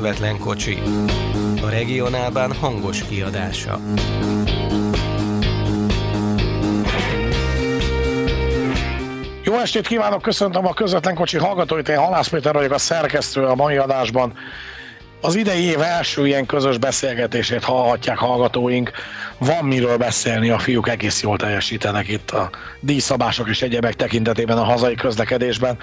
Közvetlen kocsi. A regionálban hangos kiadása. Jó estét kívánok, köszöntöm a közvetlen kocsi hallgatóit, én Halász Péter vagyok a szerkesztő a mai adásban. Az idei év első ilyen közös beszélgetését hallhatják hallgatóink. Van miről beszélni, a fiúk egész jól teljesítenek itt a díjszabások és egyebek tekintetében a hazai közlekedésben.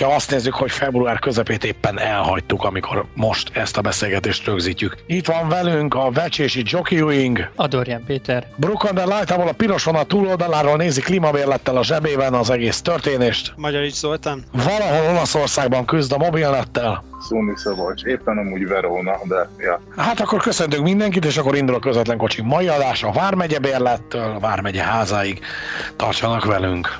Ha azt nézzük, hogy február közepét éppen elhagytuk, amikor most ezt a beszélgetést rögzítjük. Itt van velünk a vecsési Jockey Wing. Adorján Péter. Brukander Light-ával a piros vonat túloldaláról nézi klímabérlettel a zsebében az egész történést. Magyarics Zoltán. Valahol Olaszországban küzd a mobilnettel. Szúni Szabolcs, éppen amúgy Verona, de ja. Hát akkor köszöntünk mindenkit, és akkor indul a közvetlen kocsi mai adás a Vármegye bérlettől, Vármegye házáig. Tartsanak velünk!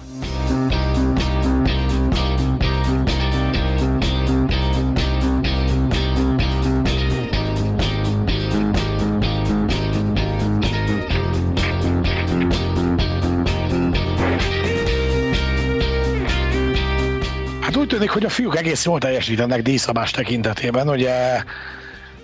Hát tűnik, hogy a fiúk egész jól teljesítenek díjszabás tekintetében. Ugye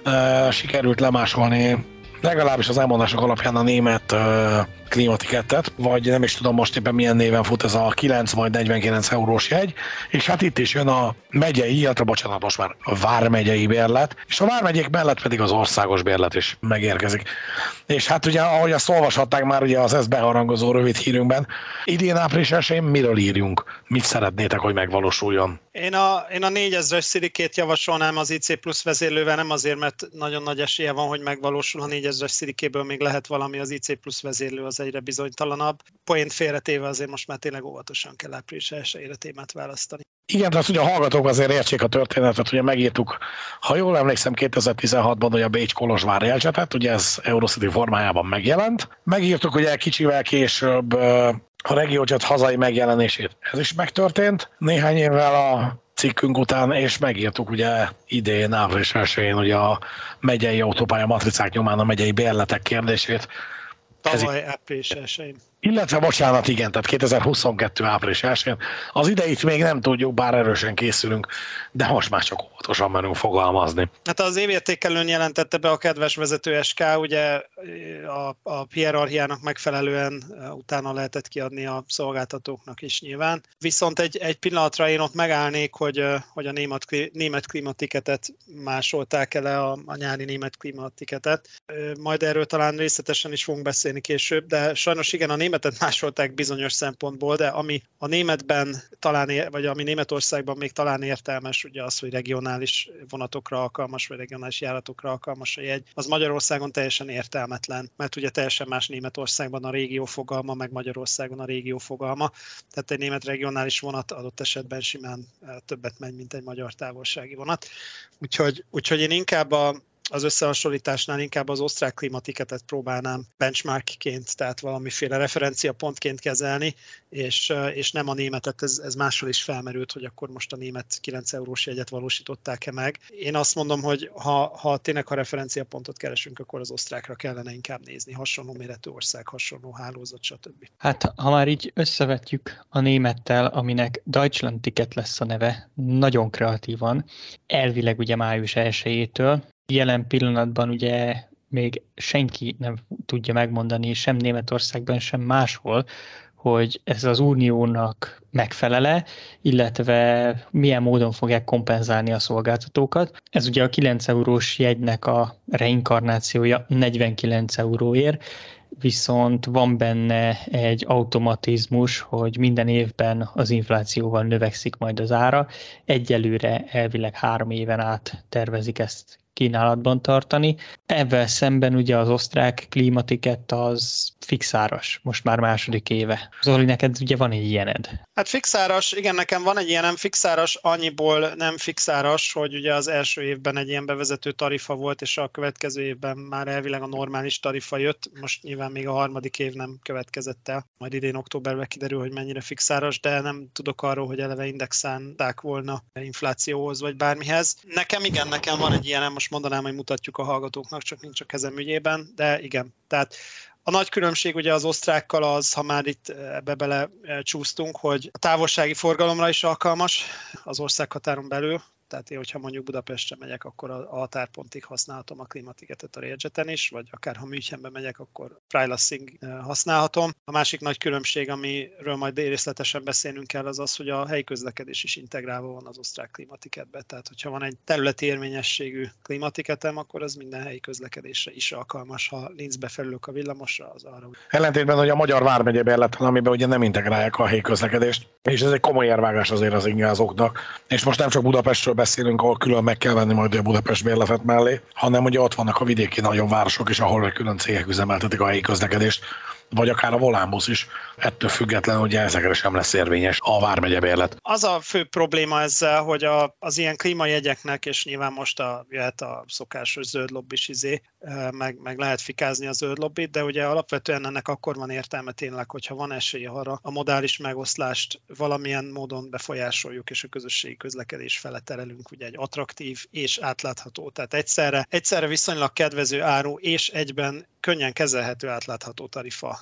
e, sikerült lemásolni legalábbis az elmondások alapján a német e, klímatikettet, vagy nem is tudom most éppen milyen néven fut ez a 9 vagy 49 eurós jegy, és hát itt is jön a megyei, illetve bocsánat, most már a vármegyei bérlet, és a vármegyék mellett pedig az országos bérlet is megérkezik. És hát ugye, ahogy azt olvashatták már ugye az ezt beharangozó rövid hírünkben, idén április 1 miről írjunk? Mit szeretnétek, hogy megvalósuljon? Én a, én a 4000-es szirikét javasolnám az IC plusz vezérlővel, nem azért, mert nagyon nagy esélye van, hogy megvalósul, a 4000-es szirikéből még lehet valami, az IC plusz vezérlő az egyre bizonytalanabb. Poént félretéve azért most már tényleg óvatosan kell április elsőjére témát választani. Igen, tehát ugye a hallgatók azért értsék a történetet, ugye megírtuk, ha jól emlékszem, 2016-ban, hogy a Bécs Kolozsvár jelcsetet, ugye ez Eurocity formájában megjelent. Megírtuk ugye kicsivel később a regiócset hazai megjelenését. Ez is megtörtént. Néhány évvel a cikkünk után, és megírtuk ugye idén, április 1 ugye a megyei autópálya matricák nyomán a megyei bérletek kérdését. Tavaly április 1 illetve bocsánat, igen, tehát 2022. április 1 Az ideit még nem tudjuk, bár erősen készülünk, de most már csak óvatosan merünk fogalmazni. Hát az évértékelőn jelentette be a kedves vezető SK, ugye a, a hierarchiának megfelelően utána lehetett kiadni a szolgáltatóknak is nyilván. Viszont egy, egy pillanatra én ott megállnék, hogy, hogy a német, német klimatiketet másolták el a, a nyári német klimatiketet. Majd erről talán részletesen is fogunk beszélni később, de sajnos igen, a németet másolták bizonyos szempontból, de ami a németben talán, vagy ami Németországban még talán értelmes, ugye az, hogy regionális vonatokra alkalmas, vagy regionális járatokra alkalmas a jegy, az Magyarországon teljesen értelmetlen, mert ugye teljesen más Németországban a régió fogalma, meg Magyarországon a régió fogalma. Tehát egy német regionális vonat adott esetben simán eh, többet megy, mint egy magyar távolsági vonat. Úgyhogy, úgyhogy én inkább a, az összehasonlításnál inkább az osztrák klimatiketet próbálnám benchmarkként, tehát valamiféle referenciapontként kezelni, és, és nem a németet, ez, ez máshol is felmerült, hogy akkor most a német 9 eurós jegyet valósították-e meg. Én azt mondom, hogy ha, ha tényleg a referenciapontot keresünk, akkor az osztrákra kellene inkább nézni, hasonló méretű ország, hasonló hálózat, stb. Hát, ha már így összevetjük a némettel, aminek Deutschland Ticket lesz a neve, nagyon kreatívan, elvileg ugye május 1-től, Jelen pillanatban ugye még senki nem tudja megmondani, sem Németországban, sem máshol, hogy ez az uniónak megfelele, illetve milyen módon fogják kompenzálni a szolgáltatókat. Ez ugye a 9 eurós jegynek a reinkarnációja 49 euróért, viszont van benne egy automatizmus, hogy minden évben az inflációval növekszik majd az ára. Egyelőre elvileg három éven át tervezik ezt kínálatban tartani. Ebben szemben ugye az osztrák klímatikett az fixáras, most már második éve. Zoli, neked ugye van egy ilyened? Hát fixáras, igen, nekem van egy ilyenem fixáras, annyiból nem fixáras, hogy ugye az első évben egy ilyen bevezető tarifa volt, és a következő évben már elvileg a normális tarifa jött, most nyilván még a harmadik év nem következett el, majd idén októberben kiderül, hogy mennyire fixáras, de nem tudok arról, hogy eleve indexálták volna inflációhoz vagy bármihez. Nekem igen, nekem van egy ilyenem, most mondanám, hogy mutatjuk a hallgatóknak, csak nincs a kezem ügyében, de igen. Tehát a nagy különbség ugye az osztrákkal az, ha már itt ebbe bele csúsztunk, hogy a távolsági forgalomra is alkalmas az országhatáron belül, Tehát én, hogyha mondjuk Budapestre megyek, akkor a határpontig használhatom a klimatiketet a Railjeten is, vagy akár ha Münchenbe megyek, akkor Freilassing használhatom. A másik nagy különbség, amiről majd részletesen beszélnünk kell, az az, hogy a helyi közlekedés is integrálva van az osztrák klimatiketbe. Tehát, hogyha van egy területi érvényességű klimatiketem, akkor az minden helyi közlekedésre is alkalmas. Ha Linzbe felülök a villamosra, az arra. Ellentétben, hogy a Magyar Vármegye Berleten, amiben ugye nem integrálják a helyi közlekedést, és ez egy komoly érvágás azért az ingázóknak. És most nem csak Budapestről beszélünk, ahol külön meg kell venni majd a Budapest bérletet mellé, hanem ugye ott vannak a vidéki nagyobb városok is, ahol külön cégek üzemeltetik a helyi közlekedést vagy akár a volánbusz is. Ettől függetlenül ugye ezekre sem lesz érvényes a Vármegye bérlet. Az a fő probléma ezzel, hogy a, az ilyen klímajegyeknek, és nyilván most a, jöhet a szokásos zöld lobbis izé, meg, meg lehet fikázni a zöld lobbit, de ugye alapvetően ennek akkor van értelme tényleg, hogyha van esély arra, a modális megoszlást valamilyen módon befolyásoljuk, és a közösségi közlekedés fele terelünk ugye egy attraktív és átlátható, tehát egyszerre, egyszerre viszonylag kedvező áru és egyben könnyen kezelhető átlátható tarifa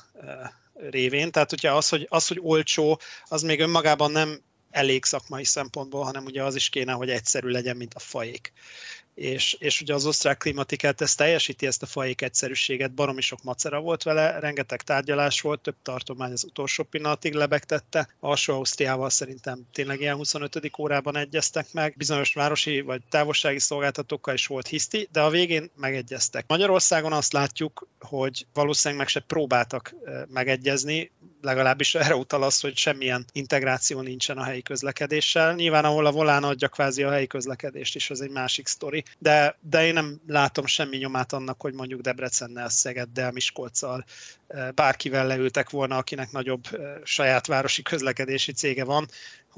révén. Tehát ugye az, hogy, az, hogy olcsó, az még önmagában nem elég szakmai szempontból, hanem ugye az is kéne, hogy egyszerű legyen, mint a fajék és, és ugye az osztrák klimatikát ezt teljesíti, ezt a fajék egyszerűséget, baromi sok macera volt vele, rengeteg tárgyalás volt, több tartomány az utolsó pillanatig lebegtette, alsó Ausztriával szerintem tényleg ilyen 25. órában egyeztek meg, bizonyos városi vagy távolsági szolgáltatókkal is volt hiszti, de a végén megegyeztek. Magyarországon azt látjuk, hogy valószínűleg meg se próbáltak megegyezni, legalábbis erre utal az, hogy semmilyen integráció nincsen a helyi közlekedéssel. Nyilván, ahol a volán adja kvázi a helyi közlekedést is, az egy másik sztori, de, de én nem látom semmi nyomát annak, hogy mondjuk Debrecennel, Szegeddel, Miskolccal bárkivel leültek volna, akinek nagyobb saját városi közlekedési cége van,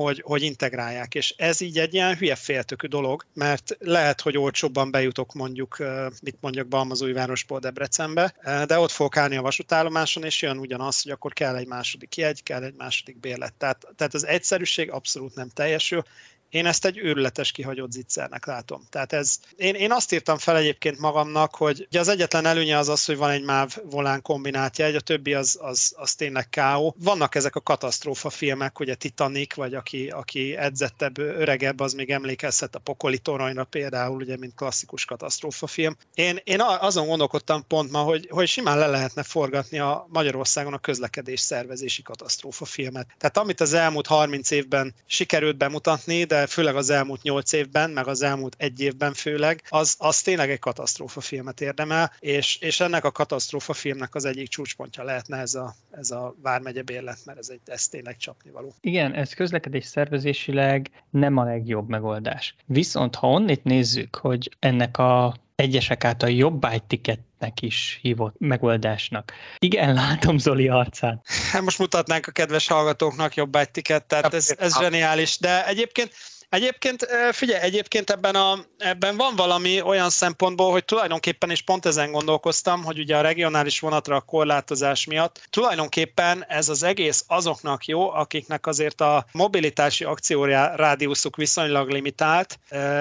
hogy, hogy integrálják. És ez így egy ilyen hülye féltökű dolog, mert lehet, hogy olcsóbban bejutok mondjuk, mit mondjak, Balmazújvárosból Debrecenbe, de ott fogok állni a vasútállomáson, és jön ugyanaz, hogy akkor kell egy második jegy, kell egy második bérlet. Tehát, tehát az egyszerűség abszolút nem teljesül, én ezt egy őrületes kihagyott zicsernek látom. Tehát ez, én, én azt írtam fel egyébként magamnak, hogy ugye az egyetlen előnye az az, hogy van egy MÁV volán kombinátja, egy, a többi az, az, az tényleg káó. Vannak ezek a katasztrófa filmek, ugye Titanic, vagy aki, aki edzettebb, öregebb, az még emlékezhet a Pokoli toronyra például, ugye, mint klasszikus katasztrófa film. Én, én azon gondolkodtam pont ma, hogy, hogy simán le lehetne forgatni a Magyarországon a közlekedés szervezési katasztrófa filmet. Tehát amit az elmúlt 30 évben sikerült bemutatni, de főleg az elmúlt nyolc évben, meg az elmúlt egy évben főleg, az, az tényleg egy katasztrófa filmet érdemel, és, és ennek a katasztrófa filmnek az egyik csúcspontja lehetne ez a, ez a Vármegye bérlet, mert ez, egy, ez tényleg csapnivaló. Igen, ez közlekedés szervezésileg nem a legjobb megoldás. Viszont ha onnét nézzük, hogy ennek a egyesek által jobb tiketnek is hívott megoldásnak. Igen, látom Zoli arcán. Hát most mutatnánk a kedves hallgatóknak jobb tiket, tehát ez, ez zseniális. De egyébként Egyébként, figyelj, egyébként ebben, a, ebben van valami olyan szempontból, hogy tulajdonképpen, és pont ezen gondolkoztam, hogy ugye a regionális vonatra a korlátozás miatt tulajdonképpen ez az egész azoknak jó, akiknek azért a mobilitási akciórádiuszuk viszonylag limitált,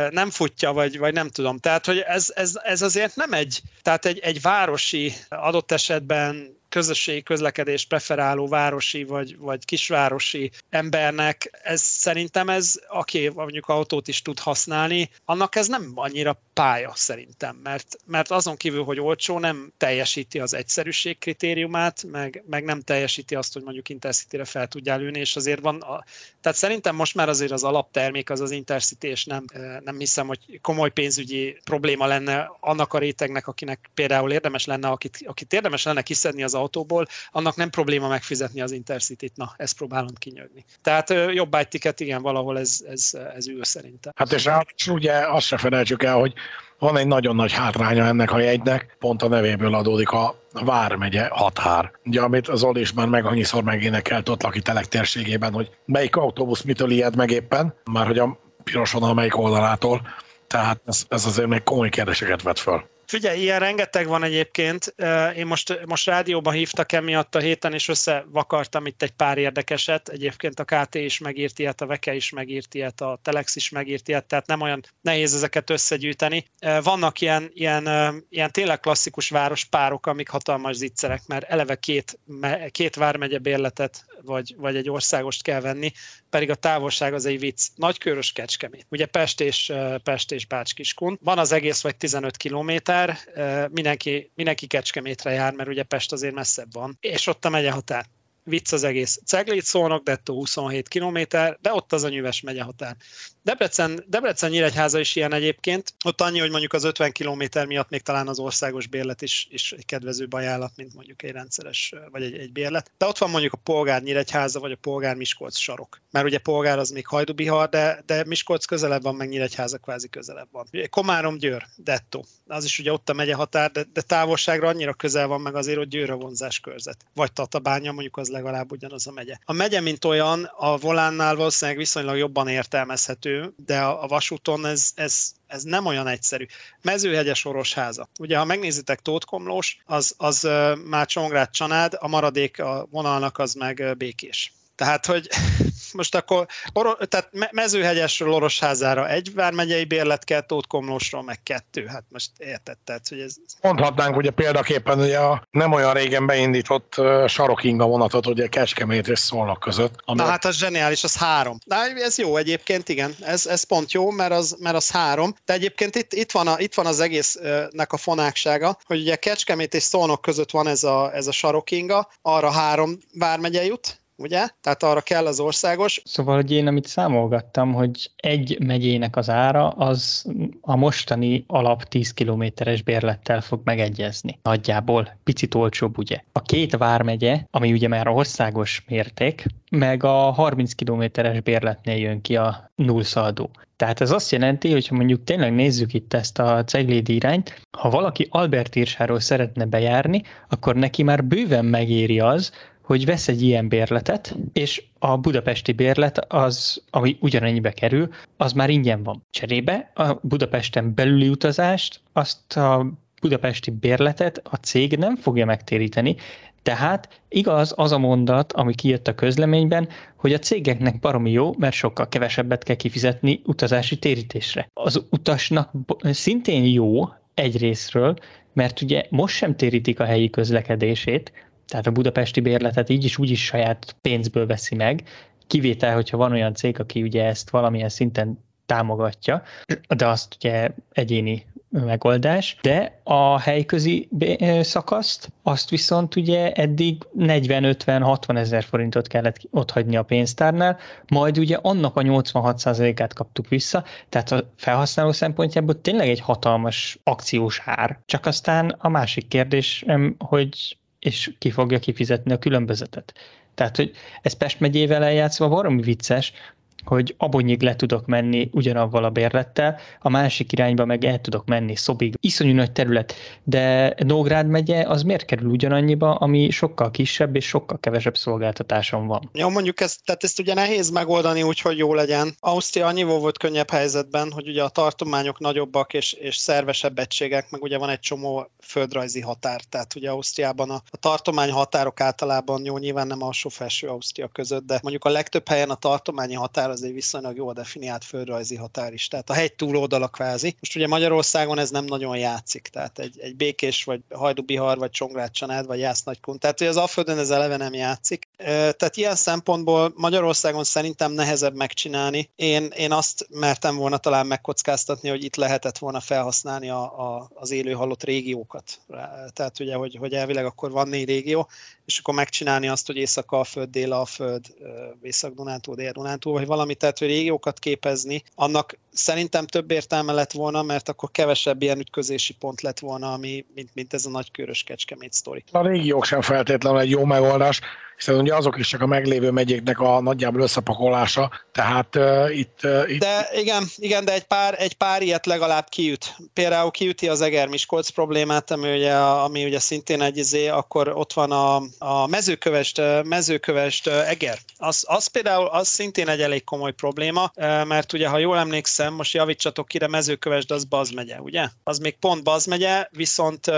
nem futja, vagy, vagy nem tudom. Tehát, hogy ez, ez, ez azért nem egy, tehát egy, egy városi adott esetben közösségi közlekedés preferáló városi vagy, vagy kisvárosi embernek, ez szerintem ez, aki mondjuk autót is tud használni, annak ez nem annyira pálya szerintem, mert, mert azon kívül, hogy olcsó, nem teljesíti az egyszerűség kritériumát, meg, meg nem teljesíti azt, hogy mondjuk Intercity-re fel tudjál ülni, és azért van, a, tehát szerintem most már azért az alaptermék az az Intercity, és nem, nem hiszem, hogy komoly pénzügyi probléma lenne annak a rétegnek, akinek például érdemes lenne, akit, akit érdemes lenne kiszedni az autóból, annak nem probléma megfizetni az Intercity-t, na, ezt próbálom kinyögni. Tehát jobb ticket, igen, valahol ez, ez, ez ő szerintem. Hát és ráadásul ugye azt se felejtsük el, hogy van egy nagyon nagy hátránya ennek a jegynek, pont a nevéből adódik a Vármegye határ. Ugye, amit az Oli is már meg annyiszor megénekelt ott lakitelek térségében, hogy melyik autóbusz mitől ijed meg éppen, már hogy a piros vonal melyik oldalától. Tehát ez, ez azért még komoly kérdéseket vet föl. Figyelj, ilyen rengeteg van egyébként. Én most, most rádióban hívtak emiatt a héten, és összevakartam itt egy pár érdekeset. Egyébként a KT is megírt ilyet, a Veke is megírt ilyet, a Telex is megírt ilyet, tehát nem olyan nehéz ezeket összegyűjteni. Vannak ilyen, ilyen, ilyen tényleg klasszikus várospárok, amik hatalmas zicserek, mert eleve két, két vármegye bérletet vagy, vagy egy országost kell venni, pedig a távolság az egy vicc. Nagykörös Kecskemét. Ugye Pest és, Pest és Bács-Kiskun. Van az egész vagy 15 kilométer, mindenki, mindenki Kecskemétre jár, mert ugye Pest azért messzebb van. És ott a megye határ vicc az egész. Ceglét szólnak, dettó 27 km, de ott az a nyüves megye határ. Debrecen, Debrecen Nyíregyháza is ilyen egyébként. Ott annyi, hogy mondjuk az 50 km miatt még talán az országos bérlet is, is egy kedvezőbb ajánlat, mint mondjuk egy rendszeres, vagy egy, egy bérlet. De ott van mondjuk a Polgár Nyíregyháza, vagy a Polgár Miskolc sarok. Mert ugye Polgár az még Hajdubihar, de, de Miskolc közelebb van, meg Nyíregyháza kvázi közelebb van. Komárom Győr, Detto. Az is ugye ott a megye határ, de, de távolságra annyira közel van meg azért, hogy Győr a vonzás körzet. Vagy Tatabánya, mondjuk az legalább ugyanaz a megye. A megye, mint olyan, a volánnál valószínűleg viszonylag jobban értelmezhető, de a, vasúton ez, ez ez nem olyan egyszerű. Mezőhegyes Orosháza. Ugye, ha megnézitek Tótkomlós, az, az már Csongrád Csanád, a maradék a vonalnak az meg Békés. Tehát, hogy most akkor or, tehát mezőhegyesről Orosházára egy vármegyei bérlet kell, Tótkomlósról meg kettő. Hát most érted, tehát, hogy ez... Mondhatnánk ugye példaképpen, hogy a nem olyan régen beindított uh, sarokinga vonatot, ugye Kecskemét és Szolnok között. Ami... Na hát az zseniális, az három. Na, ez jó egyébként, igen. Ez, ez pont jó, mert az, mert az három. De egyébként itt, itt, van, a, itt van az egésznek a fonáksága, hogy ugye Kecskemét és Szolnok között van ez a, ez a sarokinga, arra három vármegye jut, ugye? Tehát arra kell az országos. Szóval, hogy én amit számolgattam, hogy egy megyének az ára az a mostani alap 10 kilométeres bérlettel fog megegyezni. Nagyjából picit olcsóbb, ugye. A két vármegye, ami ugye már országos mérték, meg a 30 kilométeres bérletnél jön ki a nullszaldó. Tehát ez azt jelenti, hogy ha mondjuk tényleg nézzük itt ezt a ceglédi irányt, ha valaki Albertírsáról szeretne bejárni, akkor neki már bőven megéri az, hogy vesz egy ilyen bérletet, és a budapesti bérlet, az, ami ugyanennyibe kerül, az már ingyen van. Cserébe a Budapesten belüli utazást, azt a budapesti bérletet a cég nem fogja megtéríteni, tehát igaz az a mondat, ami kijött a közleményben, hogy a cégeknek baromi jó, mert sokkal kevesebbet kell kifizetni utazási térítésre. Az utasnak szintén jó egyrésztről, mert ugye most sem térítik a helyi közlekedését, tehát a budapesti bérletet így is úgy is saját pénzből veszi meg, kivétel, hogyha van olyan cég, aki ugye ezt valamilyen szinten támogatja, de azt ugye egyéni megoldás, de a helyközi szakaszt, azt viszont ugye eddig 40-50-60 ezer forintot kellett otthagyni a pénztárnál, majd ugye annak a 86%-át kaptuk vissza, tehát a felhasználó szempontjából tényleg egy hatalmas akciós ár. Csak aztán a másik kérdés, hogy és ki fogja kifizetni a különbözetet. Tehát, hogy ez Pest megyével eljátszva valami vicces, hogy abonyig le tudok menni ugyanavval a bérlettel, a másik irányba meg el tudok menni Szobig. Iszonyú nagy terület, de Nógrád megye az miért kerül ugyanannyiba, ami sokkal kisebb és sokkal kevesebb szolgáltatáson van. Jó, mondjuk ezt, tehát ezt ugye nehéz megoldani úgy, hogy jó legyen. Ausztria annyival volt könnyebb helyzetben, hogy ugye a tartományok nagyobbak és, és szervesebb egységek, meg ugye van egy csomó földrajzi határ. Tehát ugye Ausztriában a, a tartomány határok általában jó, nyilván nem alsó-felső Ausztria között, de mondjuk a legtöbb helyen a tartományi határ az egy viszonylag jól definiált földrajzi határ is. Tehát a hegy túloldala kvázi. Most ugye Magyarországon ez nem nagyon játszik, tehát egy, egy békés, vagy Hajdubihar, vagy Csongrád Csanád, vagy Jász Nagykun. Tehát hogy az Alföldön ez eleve nem játszik. Tehát ilyen szempontból Magyarországon szerintem nehezebb megcsinálni. Én, én azt mertem volna talán megkockáztatni, hogy itt lehetett volna felhasználni a, a, az élő halott régiókat. Tehát ugye, hogy, hogy elvileg akkor van négy régió, és akkor megcsinálni azt, hogy Észak-Alföld, Dél-Alföld, Észak-Dunántúl, Dél-Dunántúl, vagy valami, tehát hogy régiókat képezni, annak szerintem több értelme lett volna, mert akkor kevesebb ilyen ütközési pont lett volna, ami, mint, mint ez a nagykörös kecskemét sztori. A régiók sem feltétlenül egy jó megoldás hiszen ugye azok is csak a meglévő megyéknek a nagyjából összepakolása, tehát uh, itt, uh, itt... De igen, igen, de egy pár, egy pár ilyet legalább kiüt. Például kiüti az Eger-Miskolc problémát, ami ugye, ami ugye szintén egy izé, akkor ott van a, a mezőkövest, mezőkövest Eger. Az, az például az szintén egy elég komoly probléma, mert ugye, ha jól emlékszem, most javítsatok ki, de mezőkövest az Baz megye, ugye? Az még pont Baz megye, viszont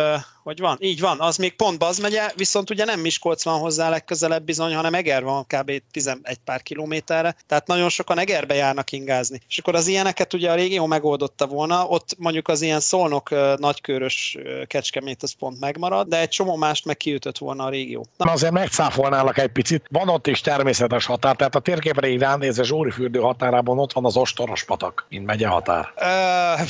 hogy van? Így van, az még pont Baz megye, viszont ugye nem Miskolc van hozzá legközelebb, legközelebb bizony, hanem Eger van kb. 11 pár kilométerre, tehát nagyon sokan Egerbe járnak ingázni. És akkor az ilyeneket ugye a régió megoldotta volna, ott mondjuk az ilyen szolnok nagykörös kecskemét az pont megmarad, de egy csomó mást meg kiütött volna a régió. Na. Azért megcáfolnálak egy picit. Van ott is természetes határ, tehát a térképre így ránézve Zsóri határában ott van az Ostoros patak, mint megye határ. Uh,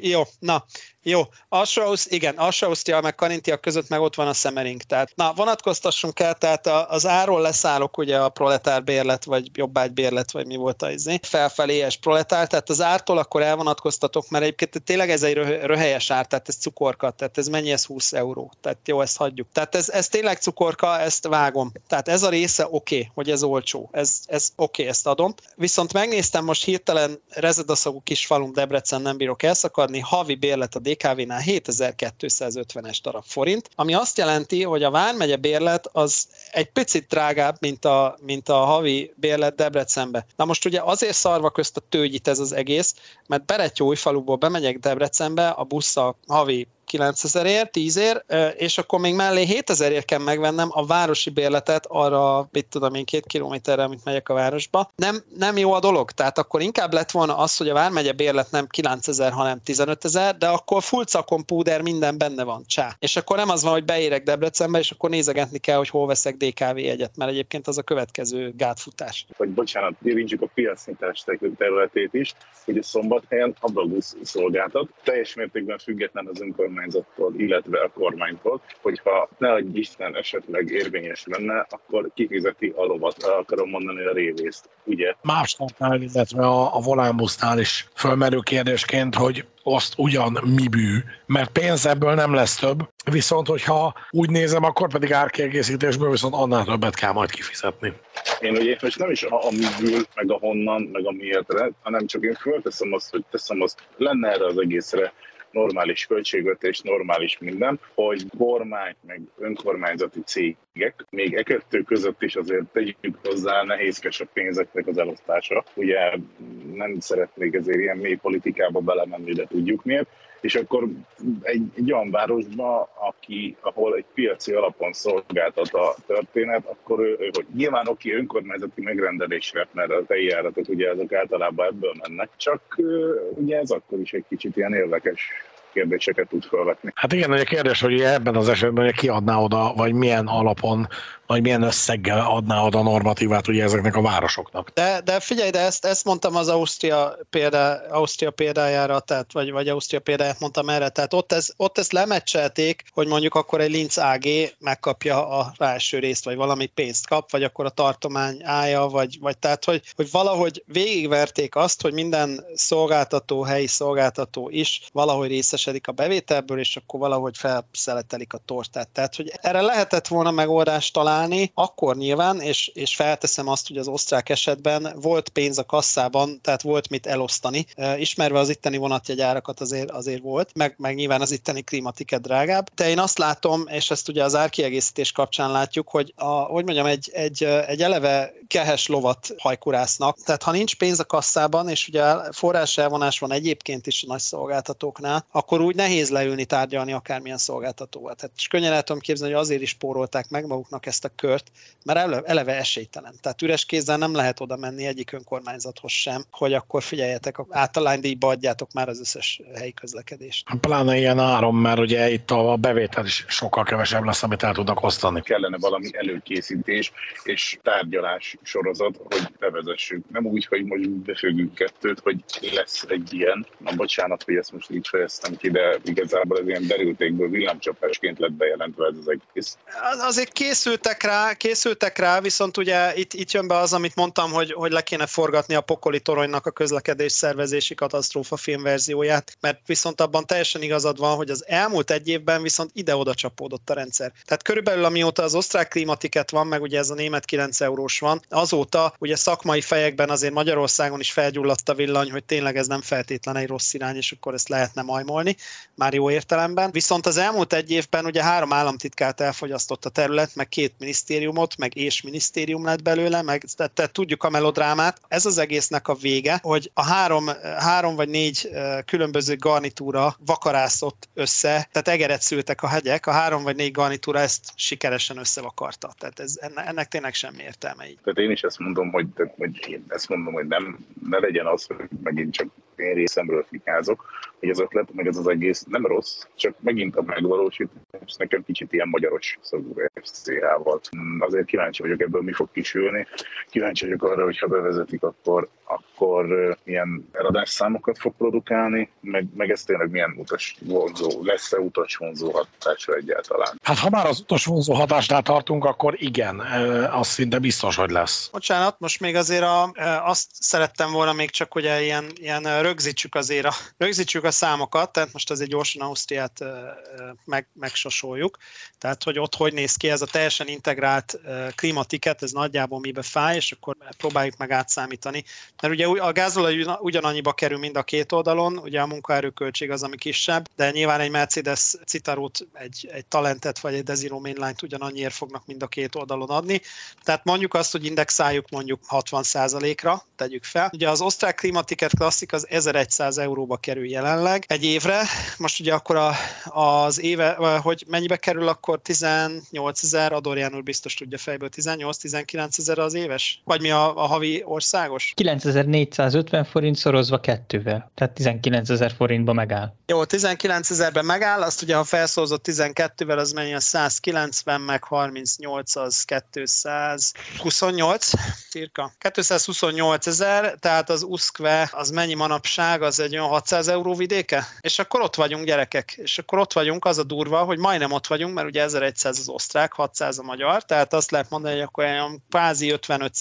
jó, na, jó, alsó igen, alsó Ausztria meg Karintia között meg ott van a Szemering. Tehát, na, vonatkoztassunk el, tehát az áról leszállok ugye a proletár bérlet, vagy jobbágybérlet, vagy mi volt az izé, felfeléjes proletár, tehát az ártól akkor elvonatkoztatok, mert egyébként tényleg ez egy röhelyes ár, tehát ez cukorka, tehát ez mennyi ez 20 euró, tehát jó, ezt hagyjuk. Tehát ez, ez tényleg cukorka, ezt vágom. Tehát ez a része oké, okay, hogy ez olcsó, ez, ez oké, okay, ezt adom. Viszont megnéztem most hirtelen rezedaszagú kis falum Debrecen nem bírok elszakadni, havi bérlet a BKV-nál 7250-es darab forint, ami azt jelenti, hogy a Vármegye bérlet az egy picit drágább, mint a, mint a havi bérlet Debrecenbe. Na most ugye azért szarva közt a tőgyit ez az egész, mert faluból bemegyek Debrecenbe, a busszal havi 9000 ér, 10 ér, és akkor még mellé 7000 ér kell megvennem a városi bérletet arra, mit tudom én, két kilométerre, amit megyek a városba. Nem, nem jó a dolog, tehát akkor inkább lett volna az, hogy a Vármegye bérlet nem 9000, hanem 15000, de akkor full púder, minden benne van, csá. És akkor nem az van, hogy beérek Debrecenbe, és akkor nézegetni kell, hogy hol veszek DKV egyet, mert egyébként az a következő gátfutás. Vagy bocsánat, érintsük a piacnyitás területét is, hogy a szombathelyen a szolgáltat, teljes mértékben független az önkormányzat önkormányzattól, illetve a kormánytól, hogyha ne adj Isten esetleg érvényes lenne, akkor kifizeti a lovat, akarom mondani a révészt, ugye? Másnál, illetve a, a volánbusznál is fölmerül kérdésként, hogy azt ugyan mi bű, mert pénz ebből nem lesz több, viszont hogyha úgy nézem, akkor pedig árkiegészítésből viszont annál többet kell majd kifizetni. Én ugye most nem is a, a miből, meg a honnan, meg a miértre, hanem csak én fölteszem azt, hogy teszem azt, lenne erre az egészre normális költségvetés, normális minden, hogy kormány, meg önkormányzati cégek, még e kettő között is azért tegyük hozzá nehézkes a pénzeknek az elosztása. Ugye nem szeretnék ezért ilyen mély politikába belemenni, de tudjuk miért és akkor egy, egy olyan városba, aki, ahol egy piaci alapon szolgáltat a történet, akkor ő, ő hogy nyilván oké önkormányzati megrendelésre, mert az eljáratok ugye azok általában ebből mennek, csak ugye ez akkor is egy kicsit ilyen érdekes kérdéseket tud felvetni. Hát igen, a kérdés, hogy ebben az esetben ki adná oda, vagy milyen alapon vagy milyen összeggel adná oda a normatívát ugye ezeknek a városoknak. De, de figyelj, de ezt, ezt mondtam az Ausztria, példa, Ausztria példájára, tehát, vagy, vagy Ausztria példáját mondtam erre, tehát ott, ez, ott ezt lemeccselték, hogy mondjuk akkor egy Linz AG megkapja a első részt, vagy valami pénzt kap, vagy akkor a tartomány állja, vagy, vagy tehát, hogy, hogy valahogy végigverték azt, hogy minden szolgáltató, helyi szolgáltató is valahogy részesedik a bevételből, és akkor valahogy felszeletelik a tortát. Tehát, hogy erre lehetett volna megoldást találni, akkor nyilván, és, és felteszem azt, hogy az osztrák esetben volt pénz a kasszában, tehát volt mit elosztani. Ismerve az itteni vonatjegyárakat azért, azért volt, meg, meg nyilván az itteni klímatiket drágább. De én azt látom, és ezt ugye az árkiegészítés kapcsán látjuk, hogy a, hogy mondjam, egy, egy, egy eleve kehes lovat hajkurásznak. Tehát ha nincs pénz a kasszában, és ugye forrás elvonás van egyébként is a nagy szolgáltatóknál, akkor úgy nehéz leülni tárgyalni akármilyen szolgáltatóval. Tehát és könnyen el tudom képzelni, hogy azért is spórolták meg maguknak ezt a kört, mert eleve, eleve esélytelen. Tehát üres kézzel nem lehet oda menni egyik önkormányzathoz sem, hogy akkor figyeljetek, általánydíjba adjátok már az összes helyi közlekedést. Pláne ilyen áron, mert ugye itt a bevétel is sokkal kevesebb lesz, amit el tudnak osztani. Kellene valami előkészítés és tárgyalás sorozat, hogy bevezessük. Nem úgy, hogy most befüggünk kettőt, hogy lesz egy ilyen. Na bocsánat, hogy ezt most így fejeztem ki, de igazából ez ilyen derültékből villámcsapásként lett bejelentve ez az egész. Az, azért készültek rá, készültek rá, viszont ugye itt, itt jön be az, amit mondtam, hogy, hogy le kéne forgatni a pokoli toronynak a közlekedés szervezési katasztrófa filmverzióját, mert viszont abban teljesen igazad van, hogy az elmúlt egy évben viszont ide-oda csapódott a rendszer. Tehát körülbelül amióta az osztrák klímatiket van, meg ugye ez a német 9 eurós van, Azóta ugye szakmai fejekben azért Magyarországon is felgyulladt a villany, hogy tényleg ez nem feltétlen egy rossz irány, és akkor ezt lehetne majmolni, már jó értelemben. Viszont az elmúlt egy évben ugye három államtitkát elfogyasztott a terület, meg két minisztériumot, meg és minisztérium lett belőle, meg tehát, tehát tudjuk a melodrámát. Ez az egésznek a vége, hogy a három, három vagy négy különböző garnitúra vakarászott össze, tehát egeret szültek a hegyek, a három vagy négy garnitúra ezt sikeresen összevakarta. Tehát ez, ennek tényleg semmi értelme így. Én is ezt mondom, hogy, hogy én ezt mondom, hogy nem, ne legyen az, hogy megint csak én részemről fikázok, hogy az ötlet, meg ez az egész nem rossz, csak megint a megvalósítás nekem kicsit ilyen magyaros szagú FCH volt. Azért kíváncsi vagyok ebből, mi fog kisülni. Kíváncsi vagyok arra, hogy ha bevezetik, akkor, akkor milyen eladásszámokat fog produkálni, meg, meg ez tényleg milyen utas vonzó, lesz-e utas vonzó hatása egyáltalán. Hát ha már az utas vonzó hatásnál tartunk, akkor igen, az szinte biztos, hogy lesz. Bocsánat, most még azért a, azt szerettem volna még csak, hogy ilyen, ilyen rögzítsük azért a, rögzítsük a számokat, tehát most azért gyorsan Ausztriát meg, megsasoljuk, tehát hogy ott hogy néz ki ez a teljesen integrált klimatiket, ez nagyjából mibe fáj, és akkor próbáljuk meg átszámítani. Mert ugye a gázolaj ugyanannyiba kerül mind a két oldalon, ugye a munkaerőköltség az, ami kisebb, de nyilván egy Mercedes Citarót, egy, egy Talentet vagy egy Desiro Mainline-t ugyanannyiért fognak mind a két oldalon adni. Tehát mondjuk azt, hogy indexáljuk mondjuk 60%-ra, tegyük fel. Ugye az osztrák klimatiket klasszik az 1100 euróba kerül jelenleg egy évre. Most ugye akkor a, az éve, hogy mennyibe kerül, akkor 18 ezer, Adorján úr biztos tudja fejből, 18-19 ezer az éves? Vagy mi a, a havi országos? 9450 forint szorozva kettővel, tehát 19 ezer forintba megáll. Jó, 19 ezerben megáll, azt ugye ha felszózott 12-vel, az mennyi a 190, meg 38 az 228, cirka. 228 ezer, tehát az USZKVE az mennyi manapság, az egy olyan 600 euró vidéke? És akkor ott vagyunk gyerekek, és akkor ott vagyunk, az a durva, hogy majdnem ott vagyunk, mert ugye 1100 az osztrák, 600 a magyar, tehát azt lehet mondani, hogy akkor olyan kvázi 55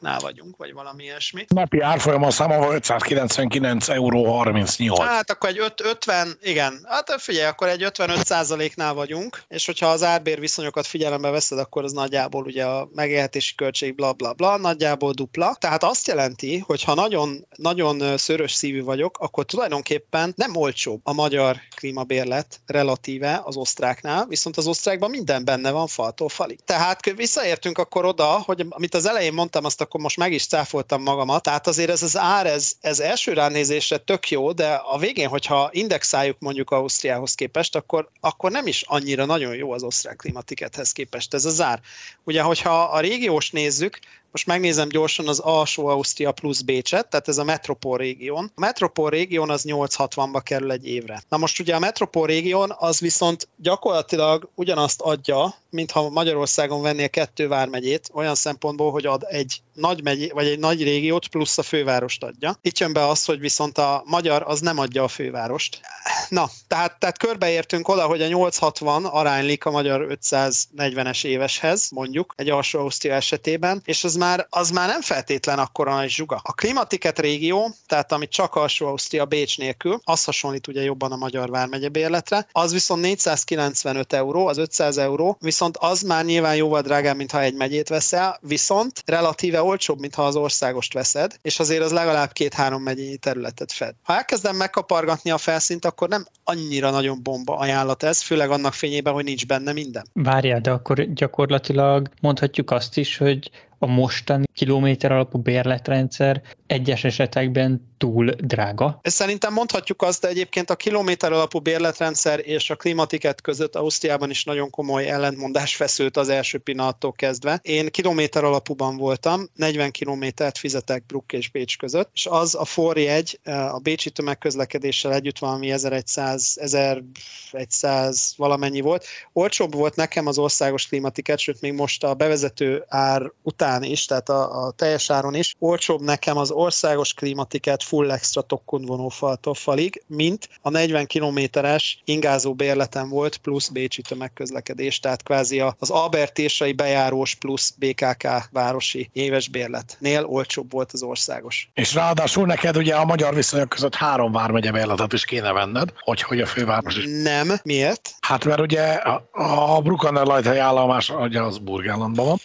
nál vagyunk, vagy valami ilyesmi. Napi árfolyamon számolva 599 euró 38. Hát akkor egy 5, 50, igen, hát figyelj, akkor egy 55 nál vagyunk, és hogyha az árbér viszonyokat figyelembe veszed, akkor az nagyjából ugye a megélhetési költség bla bla bla, nagyjából dupla. Tehát azt jelenti, hogy ha nagyon, nagyon szörös szívű vagyok, akkor tulajdonképpen nem olcsóbb a magyar klímabérlet relatíve az osztráknál, viszont az osztrákban minden benne van faltól falig. Tehát visszaértünk akkor oda, hogy amit az elején mondtam, azt akkor most meg is cáfoltam magamat, tehát azért ez az ár, ez, ez első ránézésre tök jó, de a végén, hogyha indexáljuk mondjuk Ausztriához képest, akkor, akkor nem is annyira nagyon jó az osztrák klimatikethez képest ez az ár. Ugye, hogyha a régiós nézzük, most megnézem gyorsan az alsó Ausztria plusz Bécset, tehát ez a Metropol régión. A Metropol régión az 860-ba kerül egy évre. Na most ugye a Metropol régión az viszont gyakorlatilag ugyanazt adja, mintha Magyarországon vennél kettő vármegyét, olyan szempontból, hogy ad egy nagy megy, vagy egy nagy régiót plusz a fővárost adja. Itt jön be az, hogy viszont a magyar az nem adja a fővárost. Na, tehát, tehát körbeértünk oda, hogy a 860 aránylik a magyar 540-es éveshez, mondjuk, egy alsó Ausztria esetében, és az már, az már nem feltétlen akkora nagy zsuga. A Klimatiket régió, tehát amit csak alsó Ausztria Bécs nélkül, az hasonlít ugye jobban a magyar vármegye bérletre, az viszont 495 euró, az 500 euró, viszont az már nyilván jóval drágább, mint ha egy megyét veszel, viszont relatíve olcsóbb, mint ha az országost veszed, és azért az legalább két-három megyényi területet fed. Ha elkezdem megkapargatni a felszínt, akkor nem annyira nagyon bomba ajánlat ez, főleg annak fényében, hogy nincs benne minden. Várjál, de akkor gyakorlatilag mondhatjuk azt is, hogy a mostani kilométer alapú bérletrendszer egyes esetekben túl drága. Ezt szerintem mondhatjuk azt, de egyébként a kilométer alapú bérletrendszer és a klimatiket között Ausztriában is nagyon komoly ellentmondás feszült az első pillanattól kezdve. Én kilométer alapúban voltam, 40 kilométert fizetek Bruck és Bécs között, és az a forjegy a bécsi tömegközlekedéssel együtt valami 1100, 1100 valamennyi volt. Olcsóbb volt nekem az országos klimatiket, sőt még most a bevezető ár után is, tehát a, a teljes áron is, olcsóbb nekem az országos klimatiket full extra tokkon vonófaltól falig, mint a 40 kilométeres ingázó bérletem volt plusz Bécsi tömegközlekedés, tehát kvázi az Albertésai bejárós plusz BKK városi éves bérletnél olcsóbb volt az országos. És ráadásul neked ugye a magyar viszonyok között három vármegye bérletet is kéne venned, hogy, hogy a főváros is. Nem, miért? Hát mert ugye a, a Bruckaner Lajthely állomás, ugye az Burgenlandban van.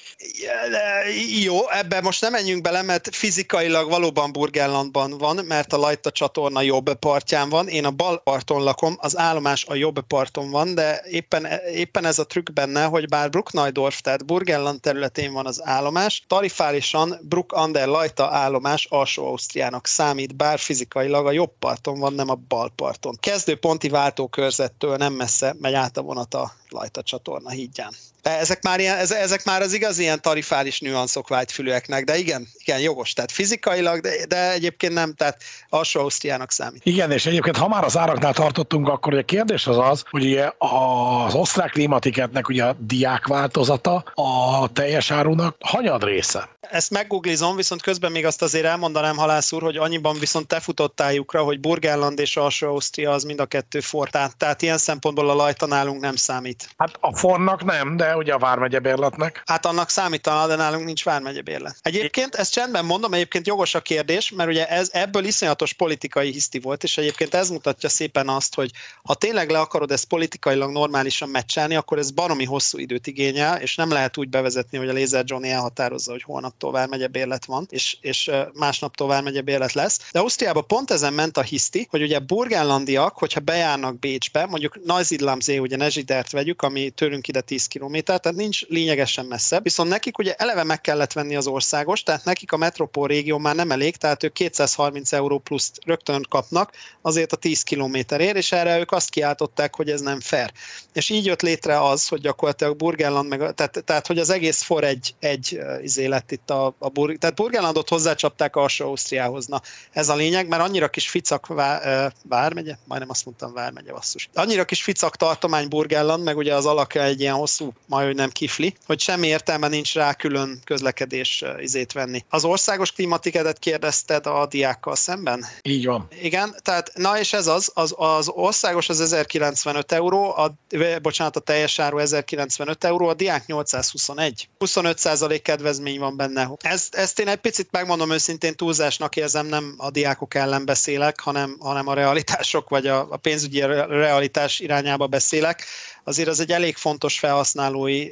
Jó, ebbe most nem menjünk bele, mert fizikailag valóban Burgenlandban van, mert a Lajta csatorna jobb partján van. Én a bal parton lakom, az állomás a jobb parton van, de éppen, éppen ez a trükk benne, hogy bár Bruckneudorf, tehát Burgenland területén van az állomás, tarifálisan Bruck Ander Lajta állomás alsó Ausztriának számít, bár fizikailag a jobb parton van, nem a bal parton. Kezdőponti váltókörzettől nem messze megy át a vonat a Lajta csatorna hídján. Ezek már, ilyen, ezek már az igazi ilyen tarifális nüanszok vágyfülőeknek, de igen, igen, jogos, tehát fizikailag, de, de egyébként nem, tehát alsó Ausztriának számít. Igen, és egyébként ha már az áraknál tartottunk, akkor a kérdés az az, hogy ugye az osztrák klímatiketnek ugye a diák változata a teljes árunak hanyad része? Ezt meggooglizom, viszont közben még azt azért elmondanám, halász úr, hogy annyiban viszont te futottál lyukra, hogy Burgenland és alsó Ausztria az mind a kettő fortát, tehát ilyen szempontból a lajta nálunk nem számít. Hát a fornak nem, de ugye a Vármegye bérletnek. Hát annak számítana, de nálunk nincs Vármegye bérlet. Egyébként ezt csendben mondom, egyébként jogos a kérdés, mert ugye ez ebből iszonyatos politikai hiszti volt, és egyébként ez mutatja szépen azt, hogy ha tényleg le akarod ezt politikailag normálisan meccselni, akkor ez baromi hosszú időt igényel, és nem lehet úgy bevezetni, hogy a Laser Johnny elhatározza, hogy holnaptól Vármegye bérlet van, és, és másnaptól Vármegye bérlet lesz. De Ausztriában pont ezen ment a hiszti, hogy ugye burgenlandiak, hogyha bejárnak Bécsbe, mondjuk Neusiedlamzé, ugye Nezsidert vegyük, ami tőlünk ide 10 km, tehát nincs lényegesen messze. Viszont nekik ugye eleve meg kellett venni az országos, tehát nekik a metropol régió már nem elég, tehát ők 230 euró plusz rögtön kapnak azért a 10 kilométerért, és erre ők azt kiáltották, hogy ez nem fair. És így jött létre az, hogy gyakorlatilag Burgenland, meg, tehát, tehát hogy az egész for egy, egy izé lett itt a, a Burg, tehát Burgenlandot hozzácsapták a alsó Ausztriához. Na, ez a lényeg, mert annyira kis ficak vá, Vármegye, majdnem azt mondtam Vármegye, basszus. Annyira kis ficak tartomány Burgenland, meg ugye az alakja egy ilyen hosszú, majd nem kifli, hogy semmi értelme nincs rá külön közlekedés izét venni. Az országos klimatikedet kérdezted a diákkal szemben? Így van. Igen, tehát na és ez az, az, az országos az 1095 euró, a, bocsánat, a teljes áru 1095 euró, a diák 821. 25% kedvezmény van benne. Ezt, ezt én egy picit megmondom őszintén túlzásnak érzem, nem a diákok ellen beszélek, hanem, hanem a realitások vagy a, a pénzügyi realitás irányába beszélek azért az egy elég fontos felhasználói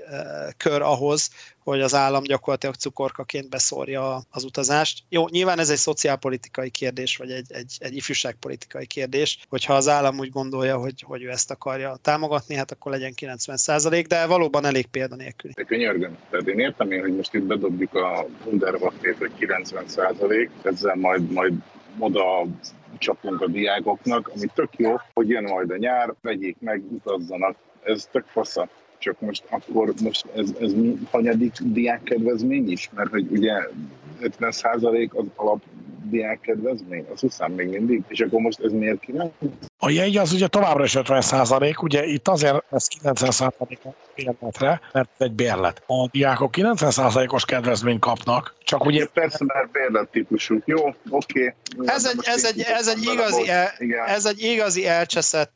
kör ahhoz, hogy az állam gyakorlatilag cukorkaként beszórja az utazást. Jó, nyilván ez egy szociálpolitikai kérdés, vagy egy, egy, egy ifjúságpolitikai kérdés, hogyha az állam úgy gondolja, hogy, hogy ő ezt akarja támogatni, hát akkor legyen 90 százalék, de valóban elég példanélküli. De könyörgöm, tehát én értem én, hogy most itt bedobjuk a Wunderwaffét, hogy 90 százalék, ezzel majd, majd oda csapunk a diákoknak, ami tök jó, hogy jön majd a nyár, vegyék meg, utazzanak, ez tök fasza. Csak most akkor most ez, ez hanyadik diákkedvezmény is? Mert hogy ugye 50 az alap diákkedvezmény, az hiszem még mindig, és akkor most ez miért ki nem? A jegy az ugye továbbra is 50 százalék, ugye itt azért ez 90 százalék a bérletre, mert egy bérlet. A diákok 90 százalékos kedvezményt kapnak, csak ugye... Persze, mert bérlet típusú. Jó, oké. Okay. Ez, egy, ez, egy, ez, egy igazi, el, ez egy igazi elcseszett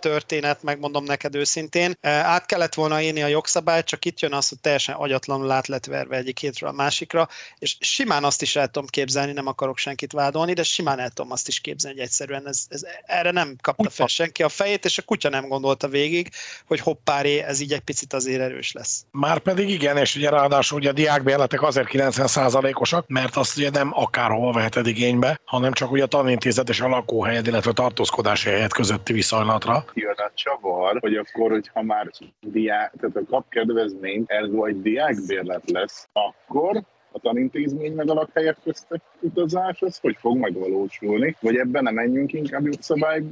történet, megmondom neked őszintén. Át kellett volna írni a jogszabályt, csak itt jön az, hogy teljesen agyatlanul át lett verve egyik hétről a másikra, és simán azt is el tudom képzelni, nem akarok senkit vádolni, de simán el tudom azt is képzelni, hogy egyszerűen ez, ez, erre nem kapta fel senki a fejét, és a kutya nem gondolta végig, hogy hoppáré, ez így egy picit azért erős lesz. Már pedig igen, és ugye ráadásul ugye a diákbérletek azért 90%-osak, mert azt ugye nem akárhova veheted igénybe, hanem csak ugye a tanintézet és a lakóhelyed, illetve tartózkodási helyed közötti viszonylatra. Jön a csavar, hogy akkor, hogyha már diák, tehát a kapkedvezményt, ez vagy diákbérlet lesz, akkor a tanintézmény meg a lakhelyek köztek utazás, az hogy fog majd valósulni? Vagy ebben nem menjünk inkább jogszabály,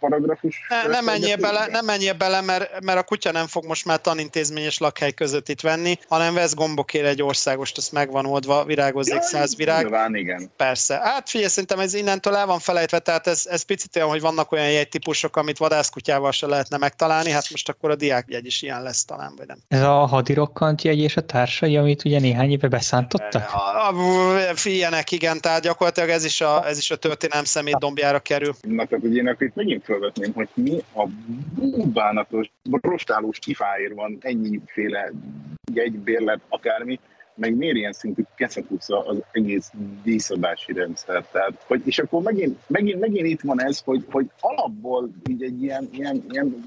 paragrafus? Ne, nem menjél bele, nem menjél bele mert, mert a kutya nem fog most már tanintézmény és lakhely között itt venni, hanem vesz gombokért egy országost, azt meg van oldva, virágozzék ja, száz virág. Nyilván, igen. Persze. Hát figyelj, szerintem ez innentől el van felejtve, tehát ez, ez picit olyan, hogy vannak olyan jegytípusok, amit vadászkutyával se lehetne megtalálni, hát most akkor a diákjegy is ilyen lesz talán, vagy nem. Ez a hadirokkant jegy és a társai, amit ugye néhány éve beszántottak? Ilyenek, igen, tehát gyakorlatilag ez is a, ez is a történelem szemét dombjára kerül. Na, tehát ugye én akkor itt megint felvetném, hogy mi a bánatos, rostálós kifáért van ennyiféle jegybérlet, akármi, meg miért ilyen szintű keszetusza az egész díszabási rendszer. Tehát, hogy, és akkor megint, megint, megint itt van ez, hogy, hogy alapból így egy ilyen, ilyen, ilyen